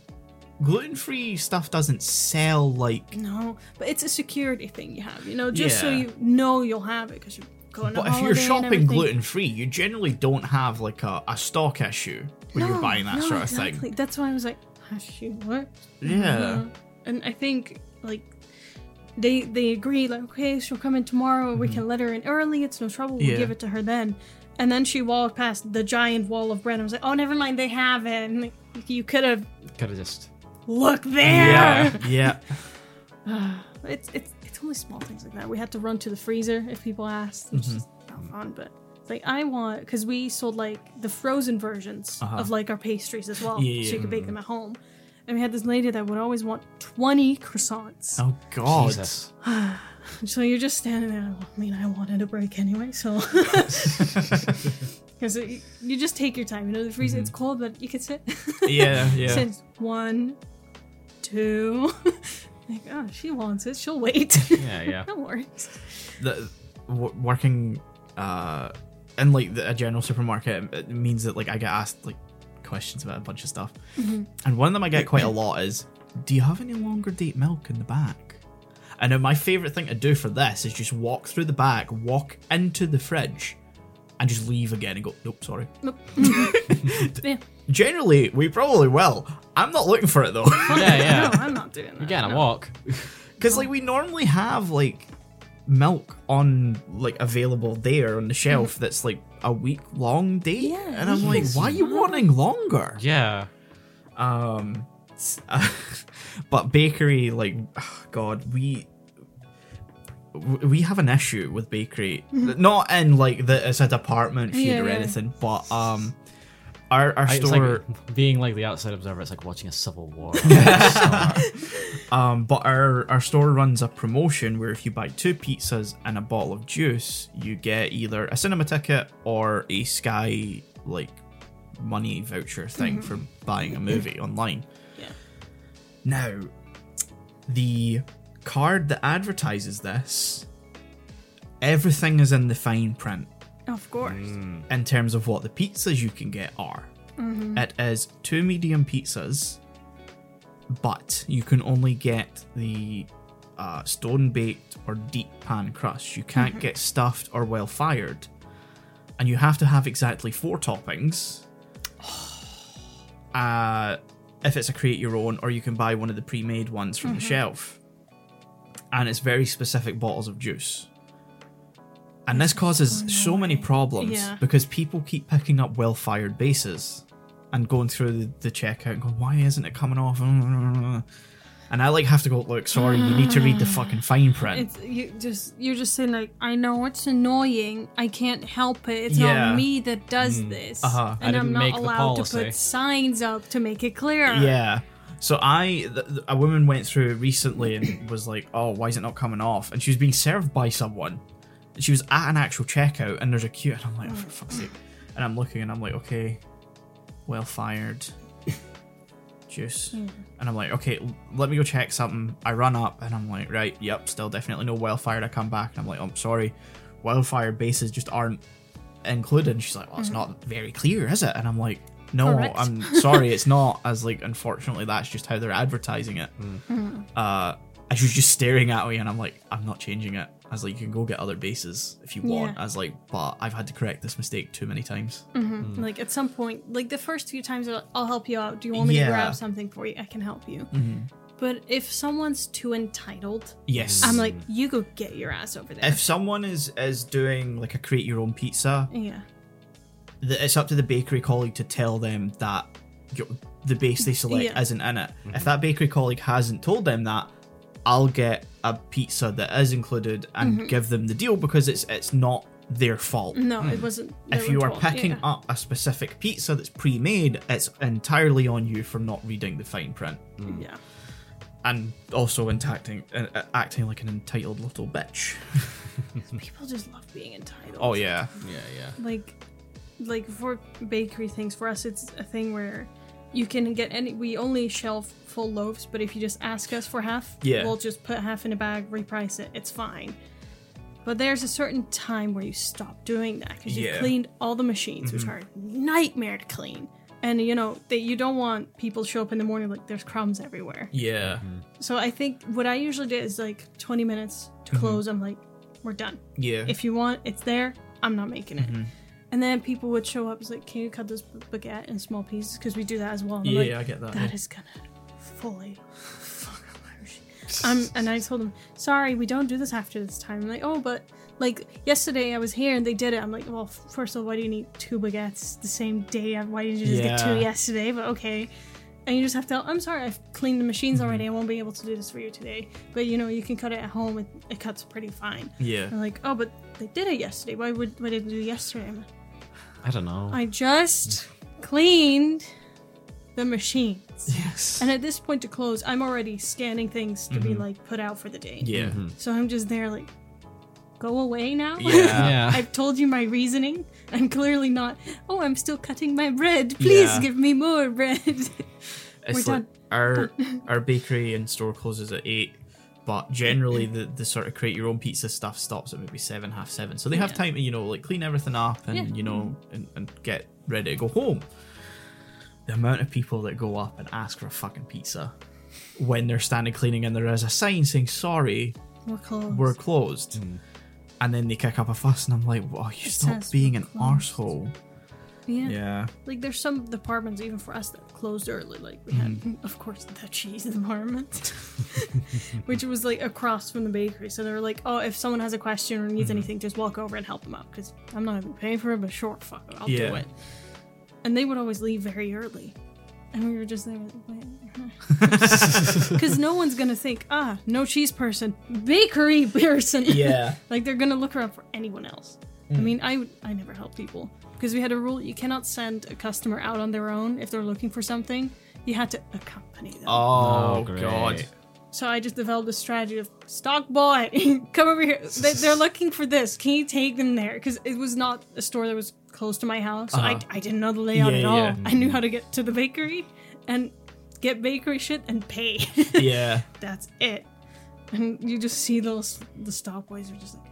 gluten free stuff doesn't sell like. No, but it's a security thing you have, you know, just so you know you'll have it because you're going. But if you're shopping gluten free, you generally don't have like a, a stock issue when you're buying that no, sort of exactly. thing. That's why I was like, shoot, what? Yeah. Uh, and I think like they they agree like okay she'll come in tomorrow we can let her in early it's no trouble we'll Mm-hmm. Yeah. give it to her then and then she walked past the giant wall of bread and was like oh never mind they have it and like, you could have Could have just. look there Yeah. Yeah. it's it's it's only small things like that we had to run to the freezer if people asked which Mm-hmm. is not fun but it's like I want because we sold like the frozen versions Uh-huh. of like our pastries as well, Yeah, so you could bake them at home. And we had this lady that would always want twenty croissants. Oh god. Jesus. So you're just standing there. I mean, I wanted a break anyway, so because you just take your time. You know, the freezer it's cold, but you can sit. Yeah, yeah. Sit one, two. Like, oh, she wants it. She'll wait. Yeah, yeah. no worries. the w- working uh in like the, a general supermarket it means that like I get asked like questions about a bunch of stuff, and one of them I get quite a lot is, "Do you have any longer date milk in the back?" And then my favorite thing to do for this is just walk through the back, walk into the fridge, and just leave again and go, "Nope, sorry." Nope. yeah. Generally, we probably will. I'm not looking for it though. Yeah, yeah. No, I'm not doing that. You're getting no. a walk. Because like we normally have like milk on like available there on the shelf that's like a week long date, Yeah, and I'm like, yes. why are you wanting longer? Yeah. Um, s- but bakery, like, God, we w- we have an issue with bakery, not in like the it's a department feud Yeah, or yeah. anything, but um, our our I- It's store. like being like the outside observer. It's like watching a civil war. Um, but our, our store runs a promotion where if you buy two pizzas and a bottle of juice, you get either a cinema ticket or a Sky like money voucher thing for buying a movie online. Yeah. Now, the card that advertises this, everything is in the fine print Of course. in terms of what the pizzas you can get are. It is two medium pizzas, but you can only get the uh, stone baked or deep pan crust. You can't get stuffed or well fired, and you have to have exactly four toppings. Uh, if it's a create your own, or you can buy one of the pre-made ones from the shelf, and it's very specific bottles of juice. And this causes so many problems Yeah. because people keep picking up well-fired bases and going through the, the checkout and going, "Why isn't it coming off?" And I like have to go, "Look, sorry, you need to read the fucking fine print." It's you just you're just saying like I know it's annoying. I can't help it. It's Yeah. not me that does this, Uh-huh. and I'm not allowed to put signs up to make it clear. Yeah. So I, th- th- a woman went through recently and was like, "Oh, why is it not coming off?" And she was being served by someone. She was at an actual checkout, and there's a queue, and I'm like, "Oh, for fuck's sake!" And I'm looking, and I'm like, "Okay, well fired, juice." Hmm. And I'm like, "Okay, let me go check something." I run up, and I'm like, "Right, yep, still definitely no well fired." I come back, and I'm like, "Oh, I'm sorry, well fired bases just aren't included." And she's like, "Well, it's hmm. not very clear, is it?" And I'm like, "No, Correct. I'm sorry, it's not." As like, unfortunately, that's just how they're advertising it. Hmm. Uh, and she was just staring at me, and I'm like, "I'm not changing it." I was like, "You can go get other bases if you want." Yeah. I was like, "But I've had to correct this mistake too many times." Mm-hmm. Mm. Like at some point, like the first few times, I'll, I'll help you out. Do you want me Yeah. to grab something for you? I can help you. Mm-hmm. But if someone's too entitled, Yes, I'm like, you go get your ass over there. if someone is is doing like a create your own pizza, yeah. the, it's up to the bakery colleague to tell them that you the base they select Yeah. isn't in it. If mm-hmm. that bakery colleague hasn't told them that, I'll get a pizza that is included and Mm-hmm. give them the deal because it's it's not their fault. No, it wasn't. If you are told. picking Yeah. up a specific pizza that's pre-made, it's entirely on you for not reading the fine print yeah. and also acting uh, acting like an entitled little bitch. People just love being entitled. Oh yeah, yeah, yeah. like like for bakery things for us it's a thing where you can get any we only shelf full loaves but if you just ask us for half Yeah. we'll just put half in a bag reprice it it's fine but there's a certain time where you stop doing that because you've Yeah. Mm-hmm. cleaned all the machines which mm-hmm. are a nightmare to clean and you know that you don't want people to show up in the morning like there's crumbs everywhere. Yeah. Mm-hmm. So I think what I usually do is like 20 minutes to mm-hmm. close. I'm like, we're done. Yeah. If you want, it's there. I'm not making it. And then people would show up. It's like, can you cut this baguette in small pieces? Because we do that as well. And I'm yeah, like, yeah, I get that. that yeah. is gonna fully fuck up my machine. Um, and I told them, sorry, we don't do this after this time. I'm like, oh, but like yesterday I was here and they did it. I'm like, well, first of all, why do you need two baguettes the same day? Why didn't you just get two yesterday? But okay. And you just have to I'm sorry, I've cleaned the machines Mm-hmm. already. I won't be able to do this for you today. But you know, you can cut it at home. It, it cuts pretty fine. Yeah. They're like, oh, but they did it yesterday. Why would why did they do it yesterday? I'm like, I don't know. I just cleaned the machines. Yes. And at this point to close, I'm already scanning things to be like put out for the day. yeah. Mm-hmm. So I'm just there like, go away now. Yeah. yeah. I've told you my reasoning. I'm clearly not. Oh, I'm still cutting my bread. Please Yeah. give me more bread. It's We're like our our bakery and store closes at eight, but generally the, the sort of create your own pizza stuff stops at maybe seven, half seven. So they have Yeah. time to, you know, like clean everything up and Yeah. you know and, and get ready to go home. The amount of people that go up and ask for a fucking pizza when they're standing cleaning and there is a sign saying sorry, We're closed. we're closed. Mm. And then they kick up a fuss and I'm like, wow, you It stop being an closed. arsehole. yeah. Yeah. Like there's some departments even for us that closed early. Like we had, mm-hmm. of course, the cheese department, which was like across from the bakery. So they were like, "Oh, if someone has a question or needs mm-hmm. anything, just walk over and help them out." Because I'm not even paying for it, but sure, fuck it, I'll do it. And they would always leave very early, and we were just there, because no one's gonna think, ah, no cheese person, bakery person. Yeah. Like they're gonna look around for anyone else. I mm. mean, I I never help people because we had a rule: you cannot send a customer out on their own if they're looking for something. You had to accompany them. Oh, Oh, god. So I just developed a strategy of stock boy, come over here. They, they're looking for this. Can you take them there? Because it was not a store that was close to my house. So I, Uh-huh. I didn't know the layout Yeah, at all. yeah. I knew how to get to the bakery and get bakery shit and pay. Yeah. That's it. And you just see those the stock boys are just like,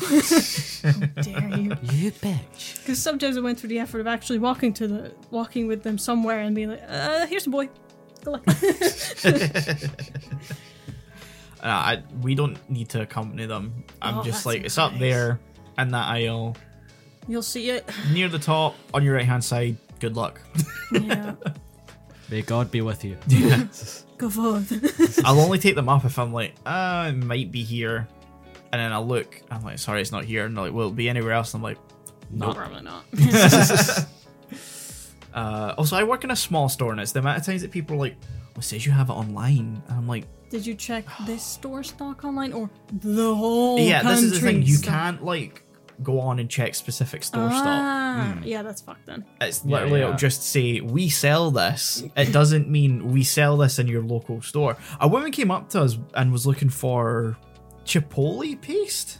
how dare you? you? You bitch. Because sometimes I went through the effort of actually walking to the walking with them somewhere and being like, uh, here's a boy. Good luck. Uh, I, we don't need to accompany them. I'm Oh, just that's like, it's up there in that aisle, You'll see it. near the top, on your right hand side. Good luck. Yeah. May God be with you. Go forth. I'll only take them up if I'm like, uh, it might be here. And then I'll look, I'm like, sorry, it's not here. And they're like, will it be anywhere else? And I'm like, no, probably not. uh, also, I work in a small store, and it's the amount of times that people are like, well, it says you have it online. And I'm like, Did you check this store stock online or the whole yeah, this is the thing. You stock? can't, like, go on and check specific store stock. Ah, yeah, that's fucked then. It's Yeah, literally yeah. it'll just say we sell this. It doesn't mean we sell this in your local store. A woman came up to us and was looking for chipotle paste,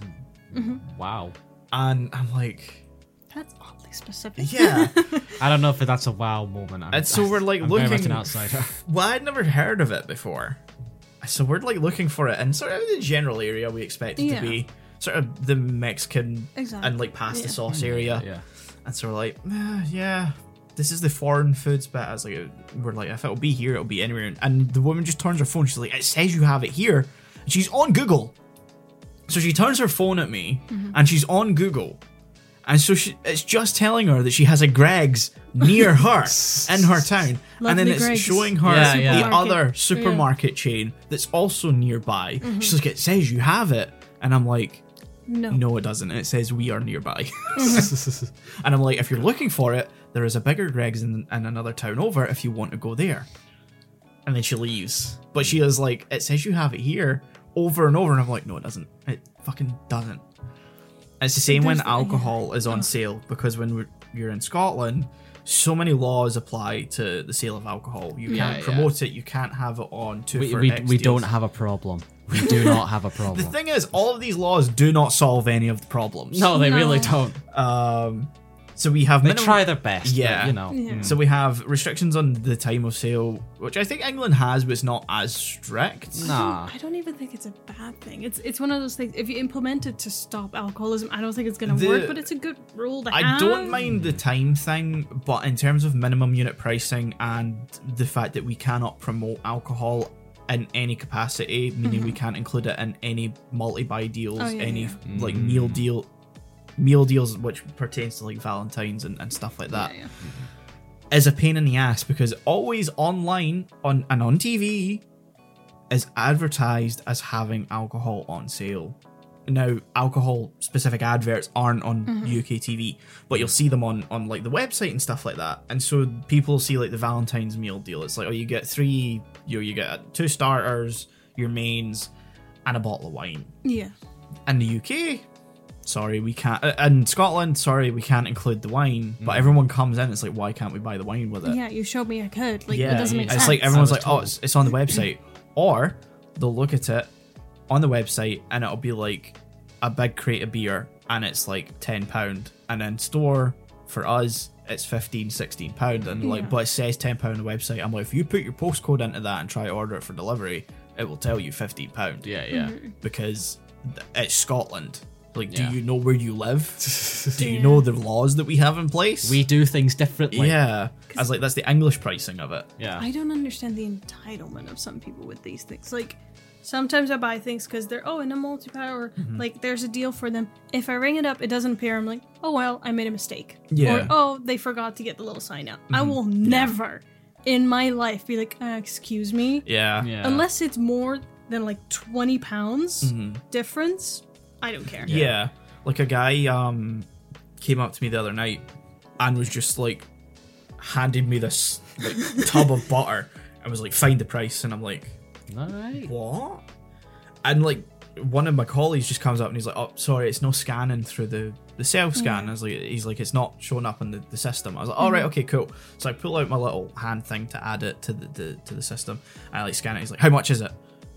Wow. and I'm like, That's oddly specific. yeah. I don't know if that's a wow moment. I'm, And so we're, like, I'm very much looking- an outsider. well, I'd never heard of it before, so we're like looking for it in sort of the general area we expect it Yeah. to be, sort of the Mexican Exactly. and like pasta Yeah. sauce area. yeah. And so we're like, eh, yeah, this is the foreign foods bit. I was like, we're like, if it'll be here, it'll be anywhere. And the woman just turns her phone. She's like, it says you have it here. And she's on Google. So she turns her phone at me mm-hmm. and she's on Google. And so she, it's just telling her that she has a Greggs near her in her town. and then it's Greggs. showing her Yeah, yeah. the Supermarket. other Yeah. supermarket chain that's also nearby. Mm-hmm. She's like, it says you have it. And I'm like, No. no, it doesn't. It says we are nearby. Mm-hmm. and I'm like, if you're looking for it, there is a bigger Greggs in, in another town over if you want to go there. And then she leaves. But she mm. is like, it says you have it here over and over. And I'm like, no, it doesn't. It fucking doesn't. It's the same when there's the- alcohol is on sale because when we're, you're in Scotland, so many laws apply to the sale of alcohol. You Yeah, can't yeah. promote it. You can't have it on two We, for we, we don't have a problem. We do not have a problem. The thing is, all of these laws do not solve any of the problems. no, they really don't. Um, So we have They minimum- try their best. Yeah. but, you know. Yeah. mm. So we have restrictions on the time of sale, which I think England has, but it's not as strict. Nah. I don't even think it's a bad thing. It's it's one of those things. If you implement it to stop alcoholism, I don't think it's gonna work. But it's a good rule to I have. don't mind the time thing, but in terms of minimum unit pricing and the fact that we cannot promote alcohol in any capacity, meaning we can't include it in any multi-buy deals, Mm-hmm. Oh, yeah, any yeah. like meal deal, meal deals which pertains to like Valentine's and, and stuff like that, Yeah, yeah. Mm-hmm. is a pain in the ass because always online on and on TV is advertised as having alcohol on sale. Now, alcohol specific adverts aren't on mm-hmm. UK TV, but you'll see them on on like the website and stuff like that. And so people see like the Valentine's meal deal. It's like, oh, you get three, you know, you get two starters, your mains, and a bottle of wine. Yeah. In the UK, sorry, we can't. uh, In Scotland, sorry, we can't include the wine. But everyone comes in, it's like, why can't we buy the wine with it? Yeah, you showed me I could. Like, yeah, it doesn't make it's sense. like everyone's I was like, oh, it's, it's on the website, or they'll look at it on the website and it'll be like a big crate of beer and it's like ten pound, and in store for us it's 15 16 pound and like but it says 10 pound on the website i'm like if you put your postcode into that and try to order it for delivery it will tell you 15 pound Yeah, yeah. because it's scotland like Yeah. do you know where you live do you Yeah. know the laws that we have in place We do things differently. yeah i was like that's the english pricing of it Yeah. I don't understand the entitlement of some people with these things. Like, sometimes I buy things because they're, oh, in a multi power, Mm-hmm. like, there's a deal for them. If I ring it up, it doesn't appear. I'm like, oh, well, I made a mistake. Yeah. Or, oh, they forgot to get the little sign out. I will never in my life be like, uh, excuse me. yeah yeah. Unless it's more than like 20 pounds difference, I don't care. Mm-hmm. Yeah. Like a guy um came up to me the other night and was just like handing me this like tub of butter and was like find the price and I'm like Alright. what? And like one of my colleagues just comes up and he's like, "Oh, sorry, it's no scanning through the the self scan." I was like, "He's like, it's not showing up in the, the system." I was like, "All right, okay, cool." So I pull out my little hand thing to add it to the, the to the system. I like scan it. He's like, "How much is it?"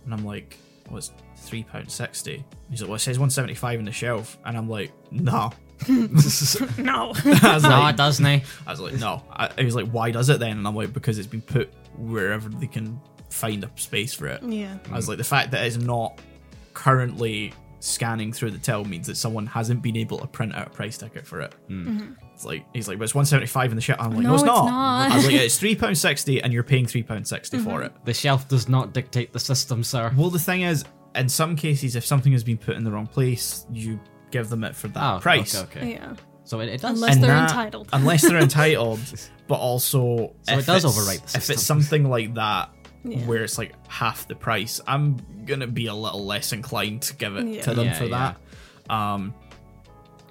And I'm like, "Well, it's three pound sixty. He's like, "Well, it says one seventy five in the shelf," and I'm like, "No." No. I was No, like, it doesn't. eh? I was like, no. I, he was like, why does it then? And I'm like, because it's been put wherever they can find a space for it. yeah. I was like, the fact that it's not currently scanning through the till means that someone hasn't been able to print out a price ticket for it. Hmm. Mm-hmm. It's like he's like, but it's one seventy five in the shelf. I'm like, no, No, it's it's not. not. I was like, it's three pound sixty, and you're paying three pound 60 for mm-hmm. it. The shelf does not dictate the system, sir. Well, the thing is, in some cases, if something has been put in the wrong place, you give them it for that Oh, price. Okay, okay. Yeah. So it, it does. Unless And they're that- entitled. unless they're entitled, but also So it if does it's- overwrite the If system. it's something like that, Yeah. where it's like half the price, I'm gonna be a little less inclined to give it Yeah. to them Yeah, for yeah. that. Um,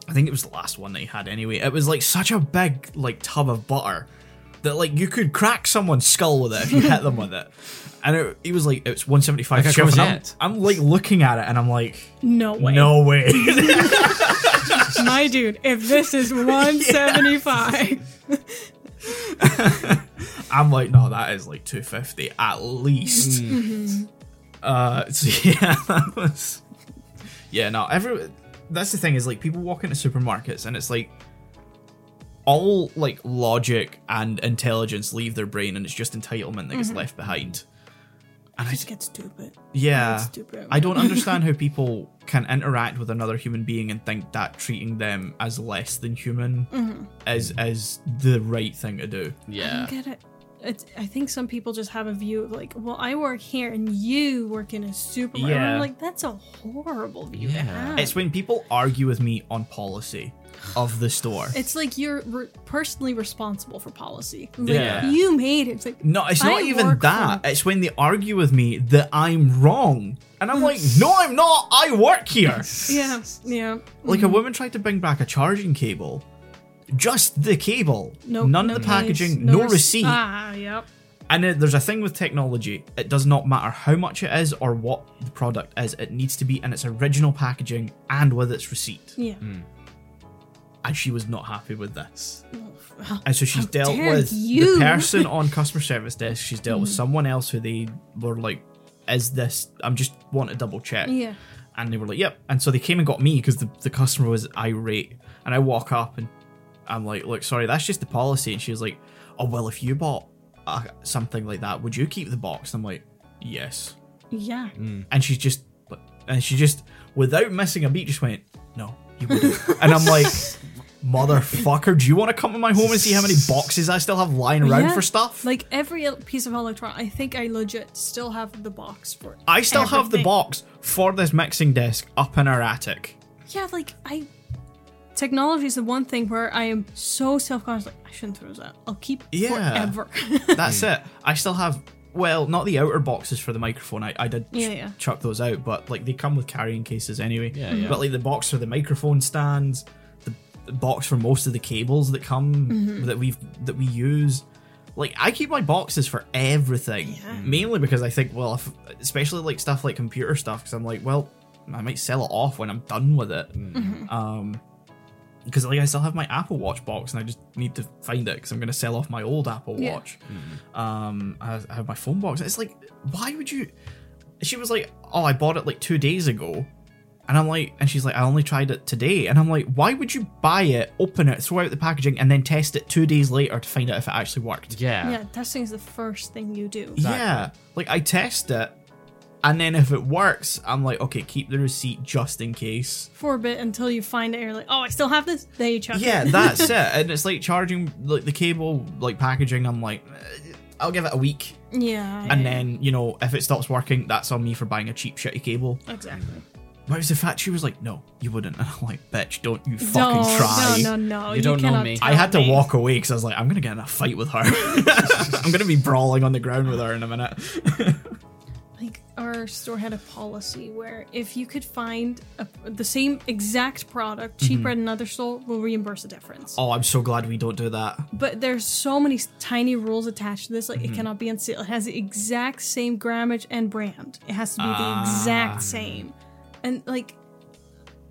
I think it was the last one they had anyway. It was like such a big like tub of butter that like you could crack someone's skull with it if you hit them with it. And it, he was like, it's 175 Like a and I'm. I'm like looking at it and I'm like, No way. no way. My dude, if this is 175. I'm like, no, that is like 250 at least. Uh, so yeah, that was. Yeah, no, every. That's the thing is like people walk into supermarkets and it's like all like logic and intelligence leave their brain and it's just entitlement that gets mm-hmm. left behind. And I just get stupid. yeah, It's stupid. I don't understand how people can interact with another human being and think that treating them as less than human mm-hmm. is is the right thing to do. I yeah. don't get it. It's, I think some people just have a view of like, well, I work here and you work in a supermarket. And Yeah. I'm like, that's a horrible view to Yeah. have. It's when people argue with me on policy of the store. It's like you're re- personally responsible for policy. Like, Yeah. You made it. It's like, no, it's not I even that. for- It's when they argue with me that I'm wrong. And I'm like, no, I'm not. I work here. yeah, yeah. like a woman tried to bring back a charging cable. Just the cable. No, None no of the case, packaging, no, rec- receipt. Ah, yep. And uh, there's a thing with technology. It does not matter how much it is or what the product is. It needs to be in its original packaging and with its receipt. Yeah. And she was not happy with this. Well, And so she's dealt with you. the person on customer service desk. She's dealt with someone else who they were like, "Is this? I'm just want to double check." Yeah. And they were like, "Yep." And so they came and got me because the, the customer was irate. And I walk up and I'm like, look, sorry, that's just the policy. And she was like, oh well, if you bought uh, something like that, would you keep the box? I'm like, yes. Yeah. And she's just, and she just, without missing a beat, just went, no, you wouldn't. and I'm like, motherfucker, do you want to come to my home and see how many boxes I still have lying around Yeah. for stuff? Like every el- piece of electronic, I think I legit still have the box for. I still have the everything. box for this mixing desk up in our attic. Yeah, like I. Technology is the one thing where I am so self conscious. Like I shouldn't throw that. I'll keep Yeah. forever. That's it. I still have well, not the outer boxes for the microphone. I, I did ch- Yeah, yeah. chuck those out, but like they come with carrying cases anyway. Yeah, yeah. But like the box for the microphone stands, the, the box for most of the cables that come Mm-hmm. that we've that we use. Like I keep my boxes for everything, Yeah. mainly because I think, well, if, especially like stuff like computer stuff, because I'm like, well, I might sell it off when I'm done with it. Mm-hmm. Um, because like I still have my Apple Watch box, and I just need to find it because I'm gonna sell off my old Apple Yeah. Watch. Um, I, I have my phone box. It's like, why would you? She was like, oh, I bought it like two days ago, and I'm like, and she's like, I only tried it today, and I'm like, why would you buy it, open it, throw out the packaging, and then test it two days later to find out if it actually worked? Yeah. yeah, testing is the first thing you do. Yeah, like I test it, and then if it works, I'm like, okay, keep the receipt just in case. For a bit until you find it, you're like, oh, I still have this. Then you chuck Yeah, it. that's it. And it's like charging like the cable, like packaging. I'm like, eh, I'll give it a week, yeah. and yeah, then you know if it stops working, that's on me for buying a cheap shitty cable. exactly. But it was the fact she was like, no, you wouldn't. And I'm like, bitch, don't you fucking no, try. No, no, no. You don't know me. I had to me. walk away because I was like, I'm gonna get in a fight with her. I'm gonna be brawling on the ground with her in a minute. Our store had a policy where if you could find a, the same exact product cheaper at another store, we'll reimburse the difference. oh, I'm so glad we don't do that. But there's so many tiny rules attached to this. Like Mm-hmm. it cannot be on sale. It has the exact same grammage and brand. It has to be the Ah. exact same. And like,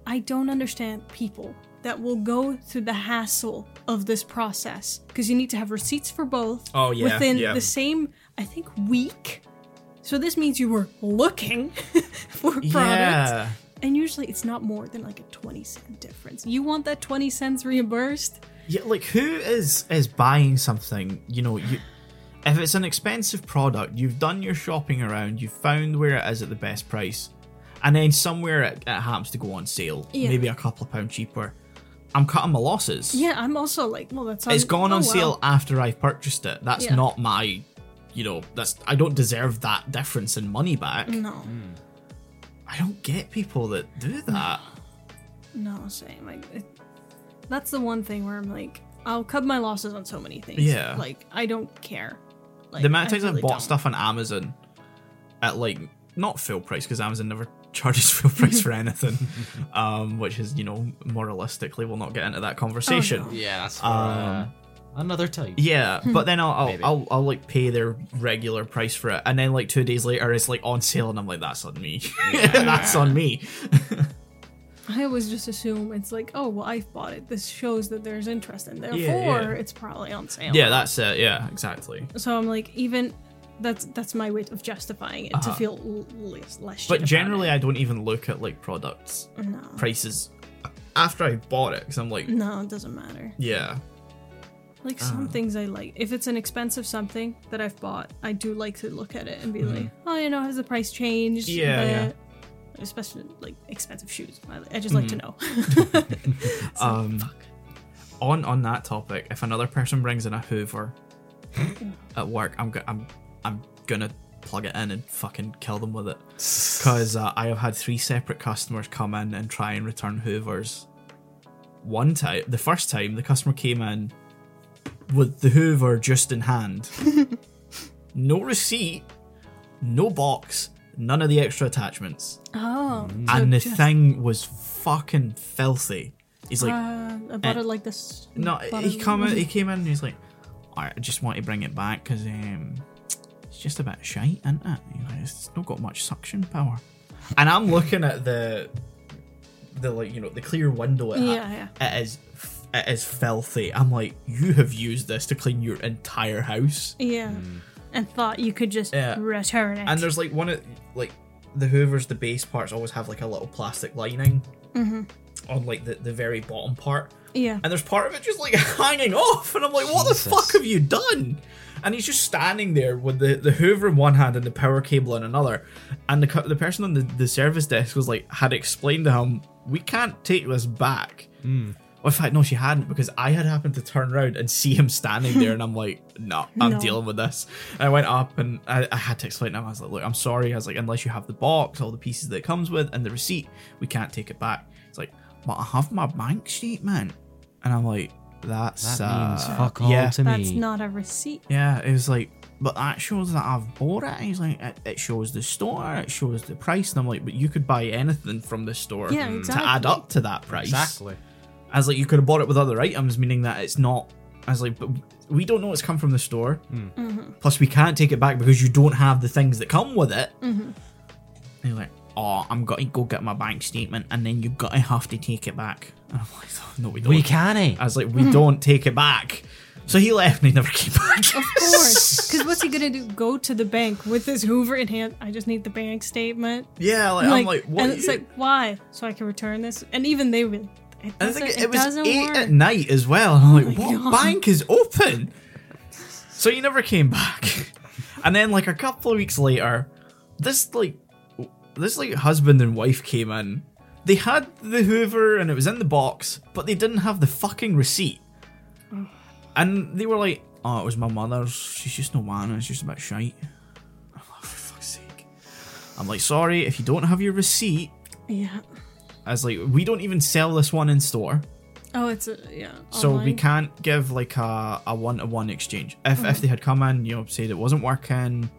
I don't understand people that will go through the hassle of this process because you need to have receipts for both. Oh, yeah, within yeah. the same, I think, week. So this means you were looking for products. Yeah. And usually it's not more than like a 20 cent difference. You want that 20 cents reimbursed? Yeah, like who is is buying something? You know, you if it's an expensive product, you've done your shopping around, you've found where it is at the best price, and then somewhere it, it happens to go on sale, Yeah. maybe a couple of pound cheaper. I'm cutting my losses. Yeah, I'm also like, well, that's It's gone oh, on sale after I've purchased it. That's Yeah. not my, you know, that's I don't deserve that difference in money back. No, I don't get people that do that. no, same. Like, it, that's the one thing where I'm like, I'll cut my losses on so many things. Yeah. like I don't care. Like, the amount of times I've bought don't. stuff on Amazon at like not full price because Amazon never charges full price for anything, um, which is you know moralistically we'll not get into that conversation. no. Yeah, that's for Um, uh, another time. Yeah, but then I'll I'll, Maybe. I'll I'll like pay their regular price for it, and then like two days later it's like on sale, and I'm like that's on me, that's on me. I always just assume it's like, oh well, I've bought it. This shows that there's interest, and therefore yeah. it's probably on sale. Yeah, that's it. Yeah, exactly. So I'm like, even that's that's my way of justifying it to feel l- less less. shit Uh-huh. But about generally, it. I don't even look at like products no, prices after I bought it because I'm like, no, it doesn't matter. yeah, Like some Uh. things I like. If it's an expensive something that I've bought, I do like to look at it and be Mm-hmm. like, oh, you know, has the price changed? Yeah, yeah. Especially like expensive shoes. I, just like to know. Mm-hmm. um, on on that topic, if another person brings in a Hoover at work, I'm go- I'm I'm gonna plug it in and fucking kill them with it. Because uh, I have had three separate customers come in and try and return Hoovers. One time, the first time, the customer came in with the Hoover just in hand, no receipt, no box, none of the extra attachments, oh, so and the thing was fucking filthy. He's like, uh, I bought eh, it like this. no, he come in, he came in and he's like, I just want to bring it back because um, it's just a bit shite, isn't it? He's like, It's not got much suction power. And I'm looking at the, the like you know the clear window. It, Yeah, ha- it is it is filthy. I'm like, you have used this to clean your entire house. Yeah, hmm. and thought you could just Yeah. return it. And there's like one of like the Hoovers, the base parts always have like a little plastic lining. Mm-hmm. on like the, the very bottom part, Yeah. and there's part of it just like hanging off, and I'm like, what Jesus. the fuck have you done? And he's just standing there with the, the Hoover in one hand and the power cable in another, and the the person on the, the service desk was like had explained to him, we can't take this back. Hmm. Well, in fact, no, she hadn't because I had happened to turn around and see him standing there, and I'm like, no, I'm No. dealing with this. And I went up and I, I had to explain to him. I was like, look, I'm sorry. I was like, unless you have the box, all the pieces that it comes with, and the receipt, we can't take it back. It's like, but I have my bank statement, and I'm like, that's That means uh, fuck all yeah. to me. That's not a receipt. Yeah, it was like, but that shows that I've bought it. He's like, it, it shows the store, it shows the price, and I'm like, but you could buy anything from the store Yeah, to add up to that price. exactly. I was like, you could have bought it with other items, meaning that it's not. as like, but we don't know it's come from the store. Hmm. Mm-hmm. Plus, we can't take it back because you don't have the things that come with it. Mm-hmm. And he's like, oh, I'm going to go get my bank statement, and then you got to have to take it back. And I'm like, oh, no, we don't. We can eh? I was like, we mm-hmm. don't take it back. So he left and he never came back. Of course. Because what's he gonna do? Go to the bank with his Hoover in hand. I just need the bank statement. yeah, like, I'm like, what? and it's like, why? So I can return this? And even they would. It I think it, it, was eight work. at night as well. And I'm oh like, my what God. bank is open? So he never came back. And then like a couple of weeks later, this like this like husband and wife came in. They had the Hoover and it was in the box, but they didn't have the fucking receipt. And they were like, "Oh, it was my mother's. She's just no man. It's just a bit shite." I'm like, oh, for fuck's sake. I'm like, sorry if you don't have your receipt. Yeah. I was like, we don't even sell this one in store. Oh, it's a yeah. So we can't give like a, a one-to-one exchange. If if they had come in, you know, said it wasn't working,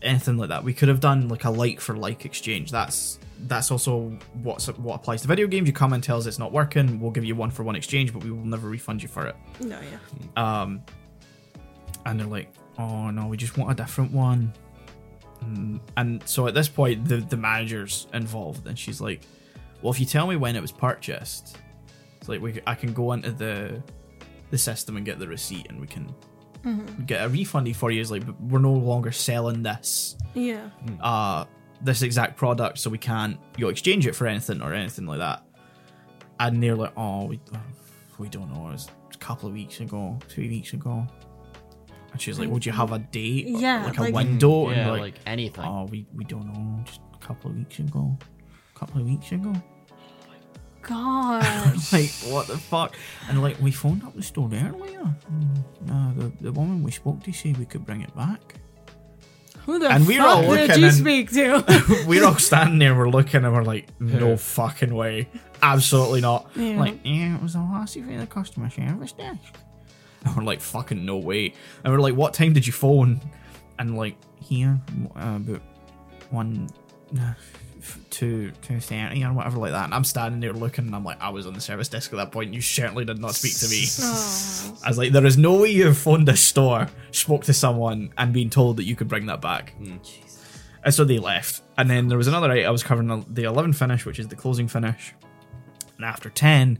anything like that, we could have done like a like for like exchange. That's that's also what's what applies to video games. You come and tell us it's not working, we'll give you one for one exchange, but we will never refund you for it. No, yeah. Um, and they're like, oh no, we just want a different one. Mm, And so at this point, the the manager's involved, and she's like, well, if you tell me when it was purchased, it's like we I can go into the the system and get the receipt, and we can get a refund for you. It's like, we're no longer selling this Yeah. uh this exact product, so we can't you know, exchange it for anything or anything like that. And they're like, oh, we we don't know. It was a couple of weeks ago, three weeks ago. And she's like, would you have a date? Yeah, like a like- window? Yeah, and like, like, anything. oh, we we don't know. Just a couple of weeks ago. A couple of weeks ago. God. like what the fuck? And like we phoned up the store earlier. Uh, the the woman we spoke to said we could bring it back. Who the And we're all fuck did looking you and- speak to? we're all standing there, we're looking, and we're like, no fucking way, absolutely not. Yeah. Like, yeah, it was a lassie for the customer service desk. And we're like, fucking no way. And we're like, what time did you phone? And like, here, uh, about one, two, two thirty or whatever like that. And I'm standing there looking, and I'm like, I was on the service desk at that point. You certainly did not speak to me. oh. I was like, there is no way you have phoned this store, spoke to someone, and been told that you could bring that back. Hmm. And so they left. And then there was another night I was covering the- the 11 finish, which is the closing finish. And after 10,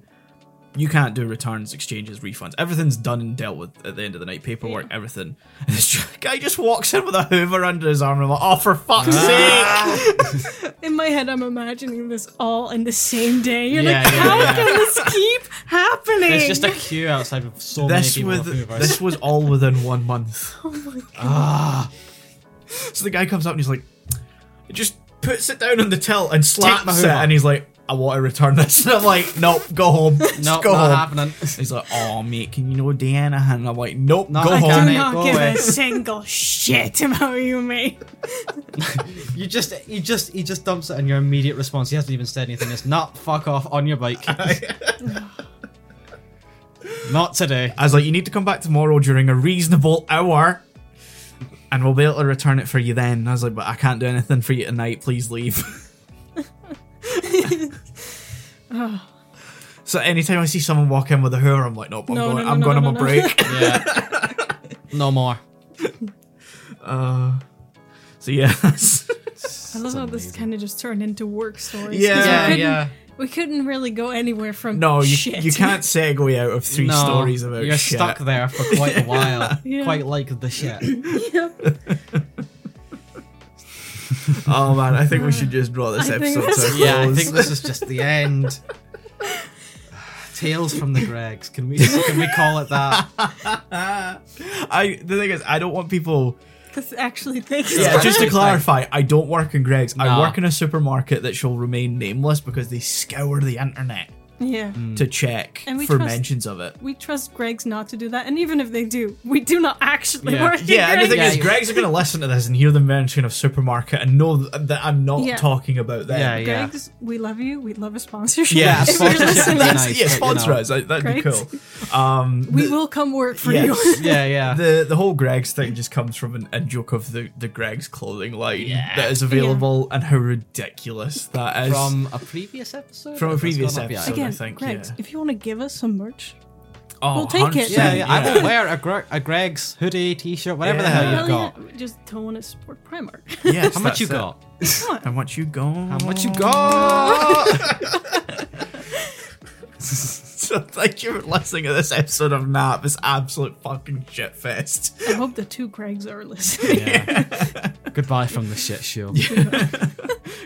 you can't do returns, exchanges, refunds. Everything's done and dealt with at the end of the night. Paperwork, everything. And this guy just walks in with a hoover under his arm. And I'm like, oh, for fuck's sake. In my head, I'm imagining this all in the same day. You're Yeah, like, yeah, how yeah. can this keep happening? It's just a queue outside with so This, many people with, with this was all within one month. oh my god. ah, So the guy comes up and he's like, just puts it down on the till and slaps it. And he's like, I want to return this. And I'm like, nope, go home. no, Just go not home. happening. He's like, oh, mate, can you know Diana? And I'm like, nope, No, go I home. can't. Do not go give away. a single shit about you, mate. You just, you just, he just dumps it, and your immediate response. He hasn't even said anything. It's not fuck off on your bike. not today. I was like, you need to come back tomorrow during a reasonable hour. And we'll be able to return it for you then. And I was like, but I can't do anything for you tonight. Please leave. so anytime I see someone walk in with a hoover, I'm like, nope, I'm No, going, no, I'm no, going no, on no, my no. break. Yeah. no more. Uh, so yeah, I love how this kind of just turned into work stories. 'cause Yeah, we Yeah, couldn't- yeah. We couldn't really go anywhere from no, you shit. you can't segue out of three no, stories about you're shit. stuck there for quite a while. Yeah. Quite like the shit. Oh man, I think we should just draw this I think episode to a close. Yeah, I think this is just the end. Tales from the Greggs. Can we can we call it that? I the thing is, I don't want people. Because actually, thanks. Yeah, just to clarify, I don't work in Greggs. I work in a supermarket that shall remain nameless because they scour the internet Yeah. to check And we for trust- mentions of it. We trust Greggs not to do that, and even if they do, we do not actually Yeah. work. Yeah, and the thing Greggs. is, Greggs are going to listen to this and hear the mention of supermarket and know that I'm not Yeah. talking about them. Yeah, yeah. Greggs, we love you. We'd love a sponsorship. Yeah, if you're sponsorship would be nice, yeah, but, you know. us. That'd be cool. Um, We the- will come work for yes. you. Yeah, yeah. the the whole Greggs thing just comes from an, a joke of the the Greggs clothing line Yeah. that is available and how ridiculous that is From a previous episode. From a previous gone up, yeah. episode. Again, I think, Greggs, yeah. if you want to give us some merch, Oh, We'll take it. 100%, Yeah, yeah, I will wear a, Gre- a Greggs hoodie, t-shirt, whatever the Yeah. hell hell you've got. yeah, just don't want to support Primark. Yes, How much you it. got? How much you got? How much you got? so thank you for listening to this episode of Nap. This absolute fucking shit fest. I hope the two Gregs are listening. yeah. Goodbye from the shit show.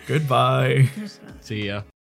Goodbye. There's, See ya.